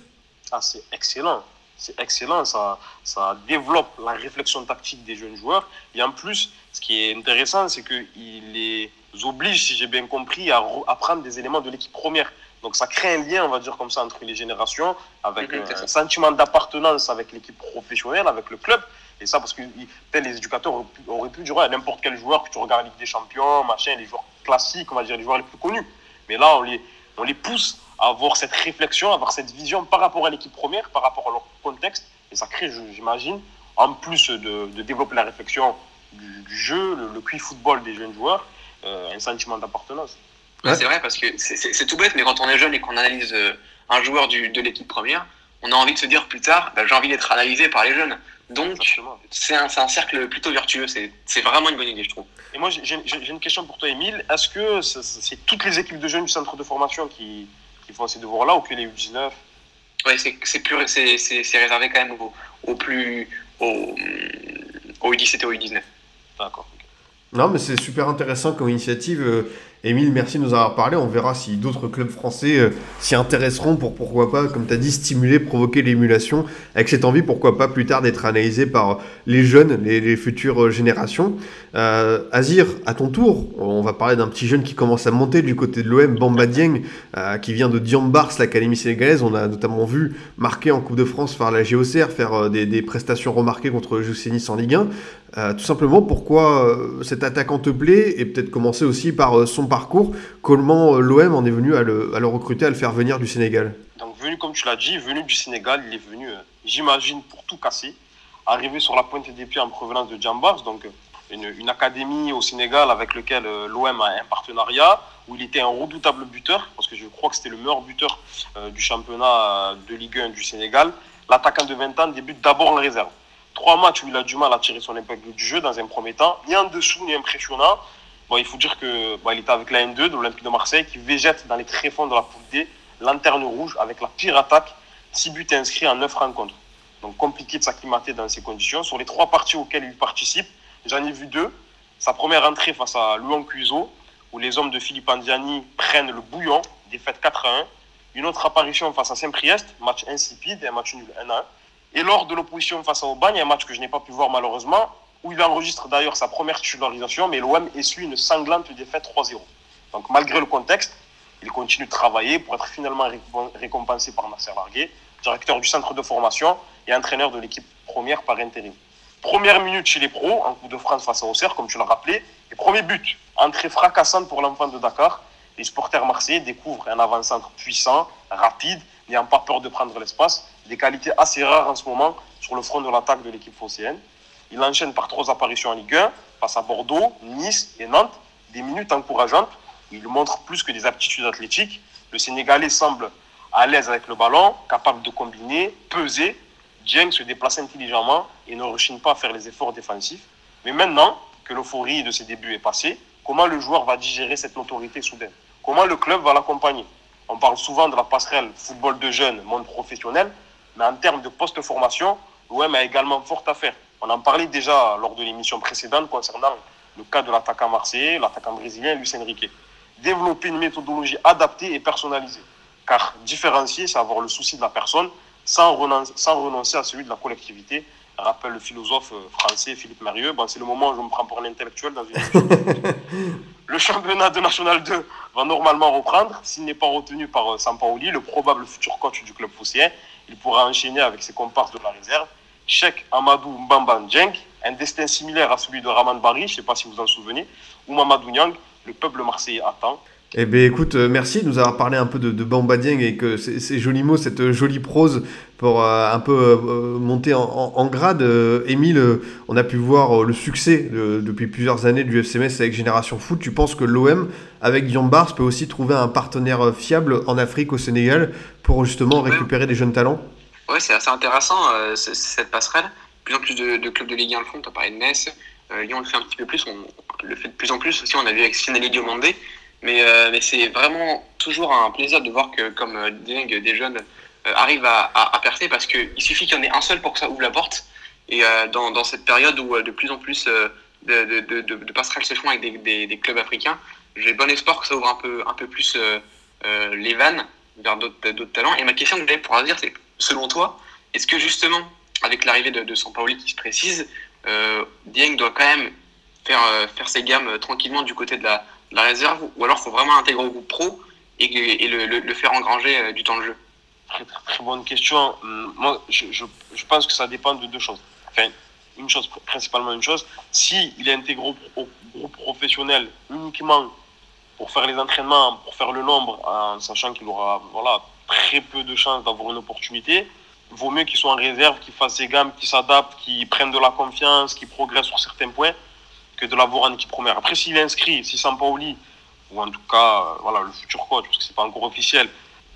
Ah, c'est excellent. C'est excellent. Ça, ça développe la réflexion tactique des jeunes joueurs. Et en plus, ce qui est intéressant, c'est qu'il les oblige, si j'ai bien compris, à apprendre des éléments de l'équipe première. Donc ça crée un lien, on va dire comme ça, entre les générations, avec mmh, un sentiment d'appartenance avec l'équipe professionnelle, avec le club. Et ça, parce que les éducateurs auraient pu, dire à n'importe quel joueur que tu regardes la Ligue des Champions, machin, les joueurs classiques, on va dire les joueurs les plus connus. Mais là, on les, on les pousse à avoir cette réflexion, à avoir cette vision par rapport à l'équipe première, par rapport à leur contexte. Et ça crée, j'imagine, en plus de, de, développer la réflexion du, du jeu, le, le QI football des jeunes joueurs, euh, un sentiment d'appartenance. Ouais. C'est vrai, parce que c'est tout bête, mais quand on est jeune et qu'on analyse euh, un joueur du, de l'équipe première, on a envie de se dire plus tard, bah, j'ai envie d'être analysé par les jeunes. Donc, c'est un, un, cercle plutôt vertueux. C'est vraiment une bonne idée, je trouve. Et moi, j'ai une question pour toi, Émile. Est-ce que c'est toutes les équipes de jeunes du centre de formation qui, qui font ces devoirs-là ou que les U19 Oui, c'est réservé quand même aux, aux plus. aux, aux U17 et aux U19. D'accord. Non, mais c'est super intéressant comme initiative. Émile, merci de nous avoir parlé. On verra si d'autres clubs français euh, s'y intéresseront pour, pourquoi pas, comme tu as dit, stimuler, provoquer l'émulation, avec cette envie, pourquoi pas, plus tard d'être analysé par les jeunes, les, les futures générations. Euh, Azir, à ton tour, on va parler d'un petit jeune qui commence à monter du côté de l'OM, Bamba Dieng, euh, qui vient de Diambars, l'Académie sénégalaise. On a notamment vu marqué en Coupe de France par la GOCR, faire euh, des, prestations remarquées contre Nice en Ligue 1. Euh, tout simplement, pourquoi euh, cet attaquant te plaît et peut-être commencer aussi par euh, son parcours. Comment l'OM en est venu à le, recruter, à le faire venir du Sénégal? Donc, venu, comme tu l'as dit, venu du Sénégal, il est venu, j'imagine, pour tout casser. Arrivé sur la pointe des pieds en provenance de Jambars, donc une, une académie au Sénégal avec lequel l'OM a un partenariat, où il était un redoutable buteur, parce que je crois que c'était le meilleur buteur du championnat de Ligue 1 du Sénégal. L'attaquant de 20 ans débute d'abord en réserve trois matchs où il a du mal à tirer son épingle du jeu dans un premier temps, ni en dessous ni impressionnant. Bon, il faut dire que bon, était avec la N2 de l'Olympique de Marseille qui végète dans les tréfonds de la poule D, lanterne rouge avec la pire attaque, 6 buts inscrits en 9 rencontres. Donc compliqué de s'acclimater dans ces conditions. Sur les trois parties auxquelles il participe, j'en ai vu deux. Sa première entrée face à Louan Cuiso, où les hommes de Philippe Andiani prennent le bouillon, défaite 4 à 1. Une autre apparition face à Saint-Priest, match insipide, un match nul 1 à 1. Et lors de l'opposition face à Aubagne, un match que je n'ai pas pu voir malheureusement, où il enregistre d'ailleurs sa première titularisation, mais l'OM essuie une sanglante défaite 3-0. Donc malgré le contexte, il continue de travailler pour être finalement récompensé par Nasser Larguet, directeur du centre de formation et entraîneur de l'équipe première par intérim. Première minute chez les pros, en Coupe de France face à Auxerre, comme tu l'as rappelé. Et premier but, entrée fracassante pour l'enfant de Dakar. Les supporters marseillais découvrent un avant-centre puissant, rapide, n'ayant pas peur de prendre l'espace. Des qualités assez rares en ce moment sur le front de l'attaque de l'équipe phocéenne. Il enchaîne par trois apparitions en Ligue 1 face à Bordeaux, Nice et Nantes. Des minutes encourageantes il montre plus que des aptitudes athlétiques. Le Sénégalais semble à l'aise avec le ballon, capable de combiner, peser. Dieng se déplace intelligemment et ne rechigne pas à faire les efforts défensifs. Mais maintenant que l'euphorie de ses débuts est passée, comment le joueur va digérer cette notoriété soudaine? Comment le club va l'accompagner? On parle souvent de la passerelle football de jeunes, monde professionnel, mais en termes de post-formation, l'OM a également fort à faire. On en parlait déjà lors de l'émission précédente concernant le cas de l'attaquant marseillais, l'attaquant brésilien Luis Enrique. Développer une méthodologie adaptée et personnalisée. Car différencier, c'est avoir le souci de la personne sans renoncer, sans renoncer à celui de la collectivité, rappelle le philosophe français Philippe Mérieux. Bon, c'est le moment où je me prends pour un intellectuel dans une [laughs] Le championnat de National 2 va normalement reprendre. S'il n'est pas retenu par Sampaoli, le probable futur coach du club phocéen, il pourra enchaîner avec ses comparses de la réserve. Cheikh Amadou Mbamba Djeng, un destin similaire à celui de Raman Bari, je ne sais pas si vous en souvenez, ou Mamadou Niang, le peuple marseillais attend. Eh bien écoute, euh, merci de nous avoir parlé un peu de, de Bamba et que ces, jolis mots, cette jolie prose pour euh, un peu euh, monter en, grade. Euh, Émile, euh, on a pu voir euh, le succès de- depuis plusieurs années du FCMS avec Génération Foot. Tu penses que l'OM, avec Guillaume Bars, peut aussi trouver un partenaire euh, fiable en Afrique, au Sénégal, pour justement récupérer des jeunes talents Ouais, c'est assez intéressant euh, cette passerelle. De plus en plus de, de clubs de Ligue 1 le font. Tu as parlé de Metz. Euh, Lyon le fait un petit peu plus. On le fait de plus en plus aussi. On a vu avec Sinali Diomandé. Mais, euh, mais c'est vraiment toujours un plaisir de voir que, comme des jeunes arrivent à, à, à percer parce qu'il suffit qu'il y en ait un seul pour que ça ouvre la porte. Et dans, dans cette période où de plus en plus de, passerelles se font avec des, des, des clubs africains, j'ai bon espoir que ça ouvre un peu, un peu plus les vannes vers d'autres talents. Et ma question que j'avais pour dire, c'est selon toi, est-ce que justement, avec l'arrivée de, de Sampaoli qui se précise, euh, Dieng doit quand même faire, euh, faire ses gammes euh, tranquillement du côté de la, réserve, ou alors faut vraiment intégrer au groupe pro et, le, faire engranger euh, du temps de jeu? Très, bonne question. Hum, Moi, je, je, pense que ça dépend de deux choses. Enfin, une chose, principalement une chose. Si il est intégré au groupe professionnel uniquement pour faire les entraînements, pour faire le nombre, en sachant qu'il aura voilà, très peu de chances d'avoir une opportunité, vaut mieux qu'il soit en réserve, qu'il fasse ses gammes, qu'il s'adapte, qu'il prenne de la confiance, qu'il progresse sur certains points, que de l'avoir en équipe première. Après, s'il inscrit, si Sampaoli, ou en tout cas euh, voilà, le futur coach, parce que c'est pas encore officiel,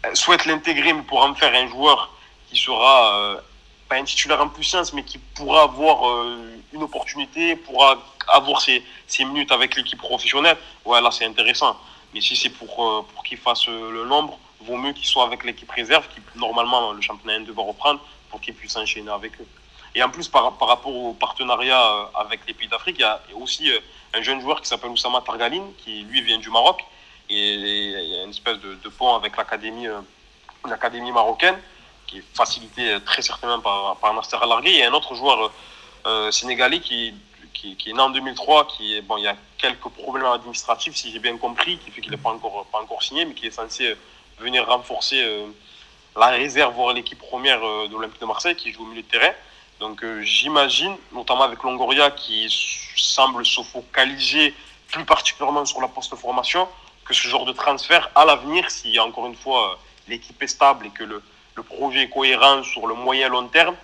euh, souhaite l'intégrer mais pour en faire un joueur qui sera euh, pas un titulaire en puissance, mais qui pourra avoir euh, une opportunité, pourra avoir ses, minutes avec l'équipe professionnelle, ouais, là c'est intéressant. Mais si c'est pour, euh, pour qu'il fasse euh, le nombre, vaut mieux qu'il soit avec l'équipe réserve, qui normalement le championnat 1 va reprendre, pour qu'il puisse enchaîner avec eux. Et en plus, par, par rapport au partenariat euh, avec les pays d'Afrique, il y a aussi un jeune joueur qui s'appelle Oussama Targaline, qui lui vient du Maroc, et il y a une espèce de, pont avec l'académie marocaine, qui est facilitée euh, très certainement par, par Nasser. Et un autre joueur euh, sénégalais qui, qui, est né en 2003, qui est, bon, il y a quelques problèmes administratifs, si j'ai bien compris, qui fait qu'il n'est pas encore, pas encore signé, mais qui est censé euh, venir renforcer euh, la réserve, voire l'équipe première euh, de l'Olympique de Marseille, qui joue au milieu de terrain. Donc j'imagine, notamment avec Longoria, qui semble se focaliser plus particulièrement sur la post-formation, que ce genre de transfert, à l'avenir, si encore une fois l'équipe est stable et que le, le projet est cohérent sur le moyen long terme,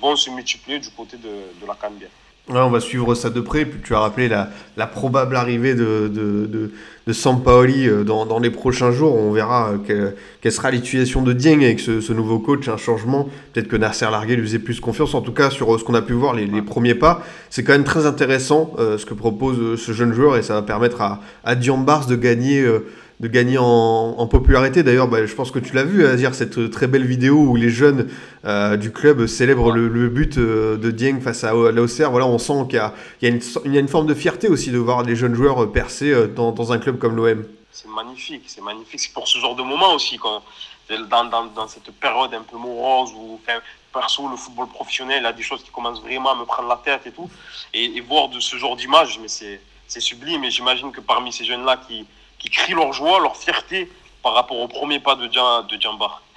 vont se multiplier du côté de, de la Cambia. Ouais, on va suivre ça de près. Puis tu as rappelé la, la probable arrivée de, de, de, de Sampaoli euh, dans, dans les prochains jours. On verra euh, que- quelle sera l'utilisation de Dieng avec ce, ce nouveau coach, un changement. Peut-être que Nasser Largué lui faisait plus confiance. En tout cas, sur euh, ce qu'on a pu voir, les, les premiers pas, c'est quand même très intéressant euh, ce que propose ce jeune joueur et ça va permettre à, à Diambars de gagner. euh, de gagner en, popularité. D'ailleurs, bah, je pense que tu l'as vu, dire cette très belle vidéo où les jeunes euh, du club célèbrent le, but euh, de Dieng face à, l'Auxerre. Voilà, on sent qu'il y a, une, forme de fierté aussi de voir les jeunes joueurs euh, percer euh, dans, un club comme l'OM. C'est magnifique, c'est magnifique. C'est pour ce genre de moment aussi, quand, dans, cette période un peu morose où, perso, le football professionnel, a des choses qui commencent vraiment à me prendre la tête et tout. Et, voir de ce genre d'image, mais c'est sublime. Et j'imagine que parmi ces jeunes-là qui, qui crient leur joie, leur fierté, par rapport au premier pas de, Djan, de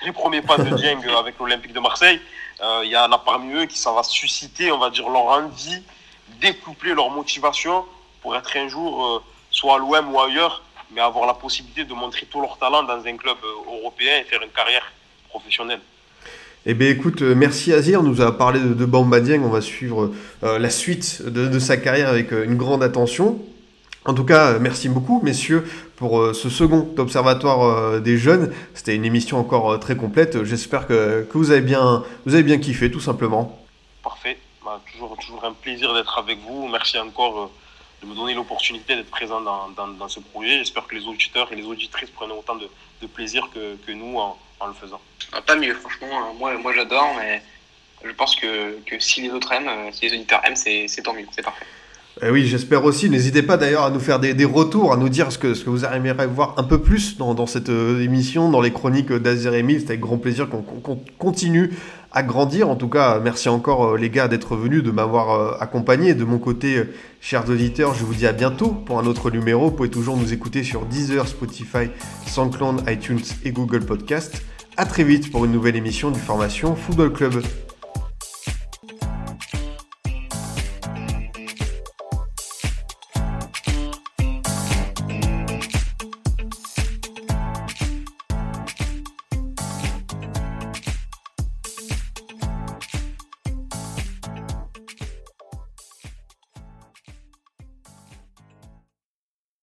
les premiers pas de [laughs] Dieng avec l'Olympique de Marseille. Il y en a parmi eux qui ça va susciter, on va dire, leur envie, découpler leur motivation pour être un jour soit à l'OM ou ailleurs, mais avoir la possibilité de montrer tout leur talent dans un club européen et faire une carrière professionnelle. Eh bien écoute, merci Azir, nous a parlé de, de Bamba Dieng, on va suivre la suite de, de, sa carrière avec une grande attention. En tout cas, merci beaucoup, messieurs, pour euh, ce second observatoire euh, des jeunes. C'était une émission encore euh, très complète. J'espère que, que, vous, avez bien, vous avez bien kiffé, tout simplement. Parfait. Bah, toujours, toujours un plaisir d'être avec vous. Merci encore de me donner l'opportunité d'être présent dans, dans, dans, ce projet. J'espère que les auditeurs et les auditrices prennent autant de, de plaisir que, que, nous en, en, le faisant. Ah, pas mieux, franchement. Moi, moi j'adore, mais je pense que, que si les autres aiment, si les auditeurs aiment, c'est tant mieux. C'est parfait. Eh oui, j'espère aussi. N'hésitez pas d'ailleurs à nous faire des, retours, à nous dire ce que, ce que vous aimeriez voir un peu plus dans, cette euh, émission, dans les chroniques d'Azir Emile. C'est avec grand plaisir qu'on qu continue à grandir. En tout cas, merci encore euh, les gars d'être venus, de m'avoir euh, accompagné. De mon côté, euh, chers auditeurs, je vous dis à bientôt pour un autre numéro. Vous pouvez toujours nous écouter sur Deezer, Spotify, SoundCloud, iTunes et Google Podcast. À très vite pour une nouvelle émission du Formation Football Club.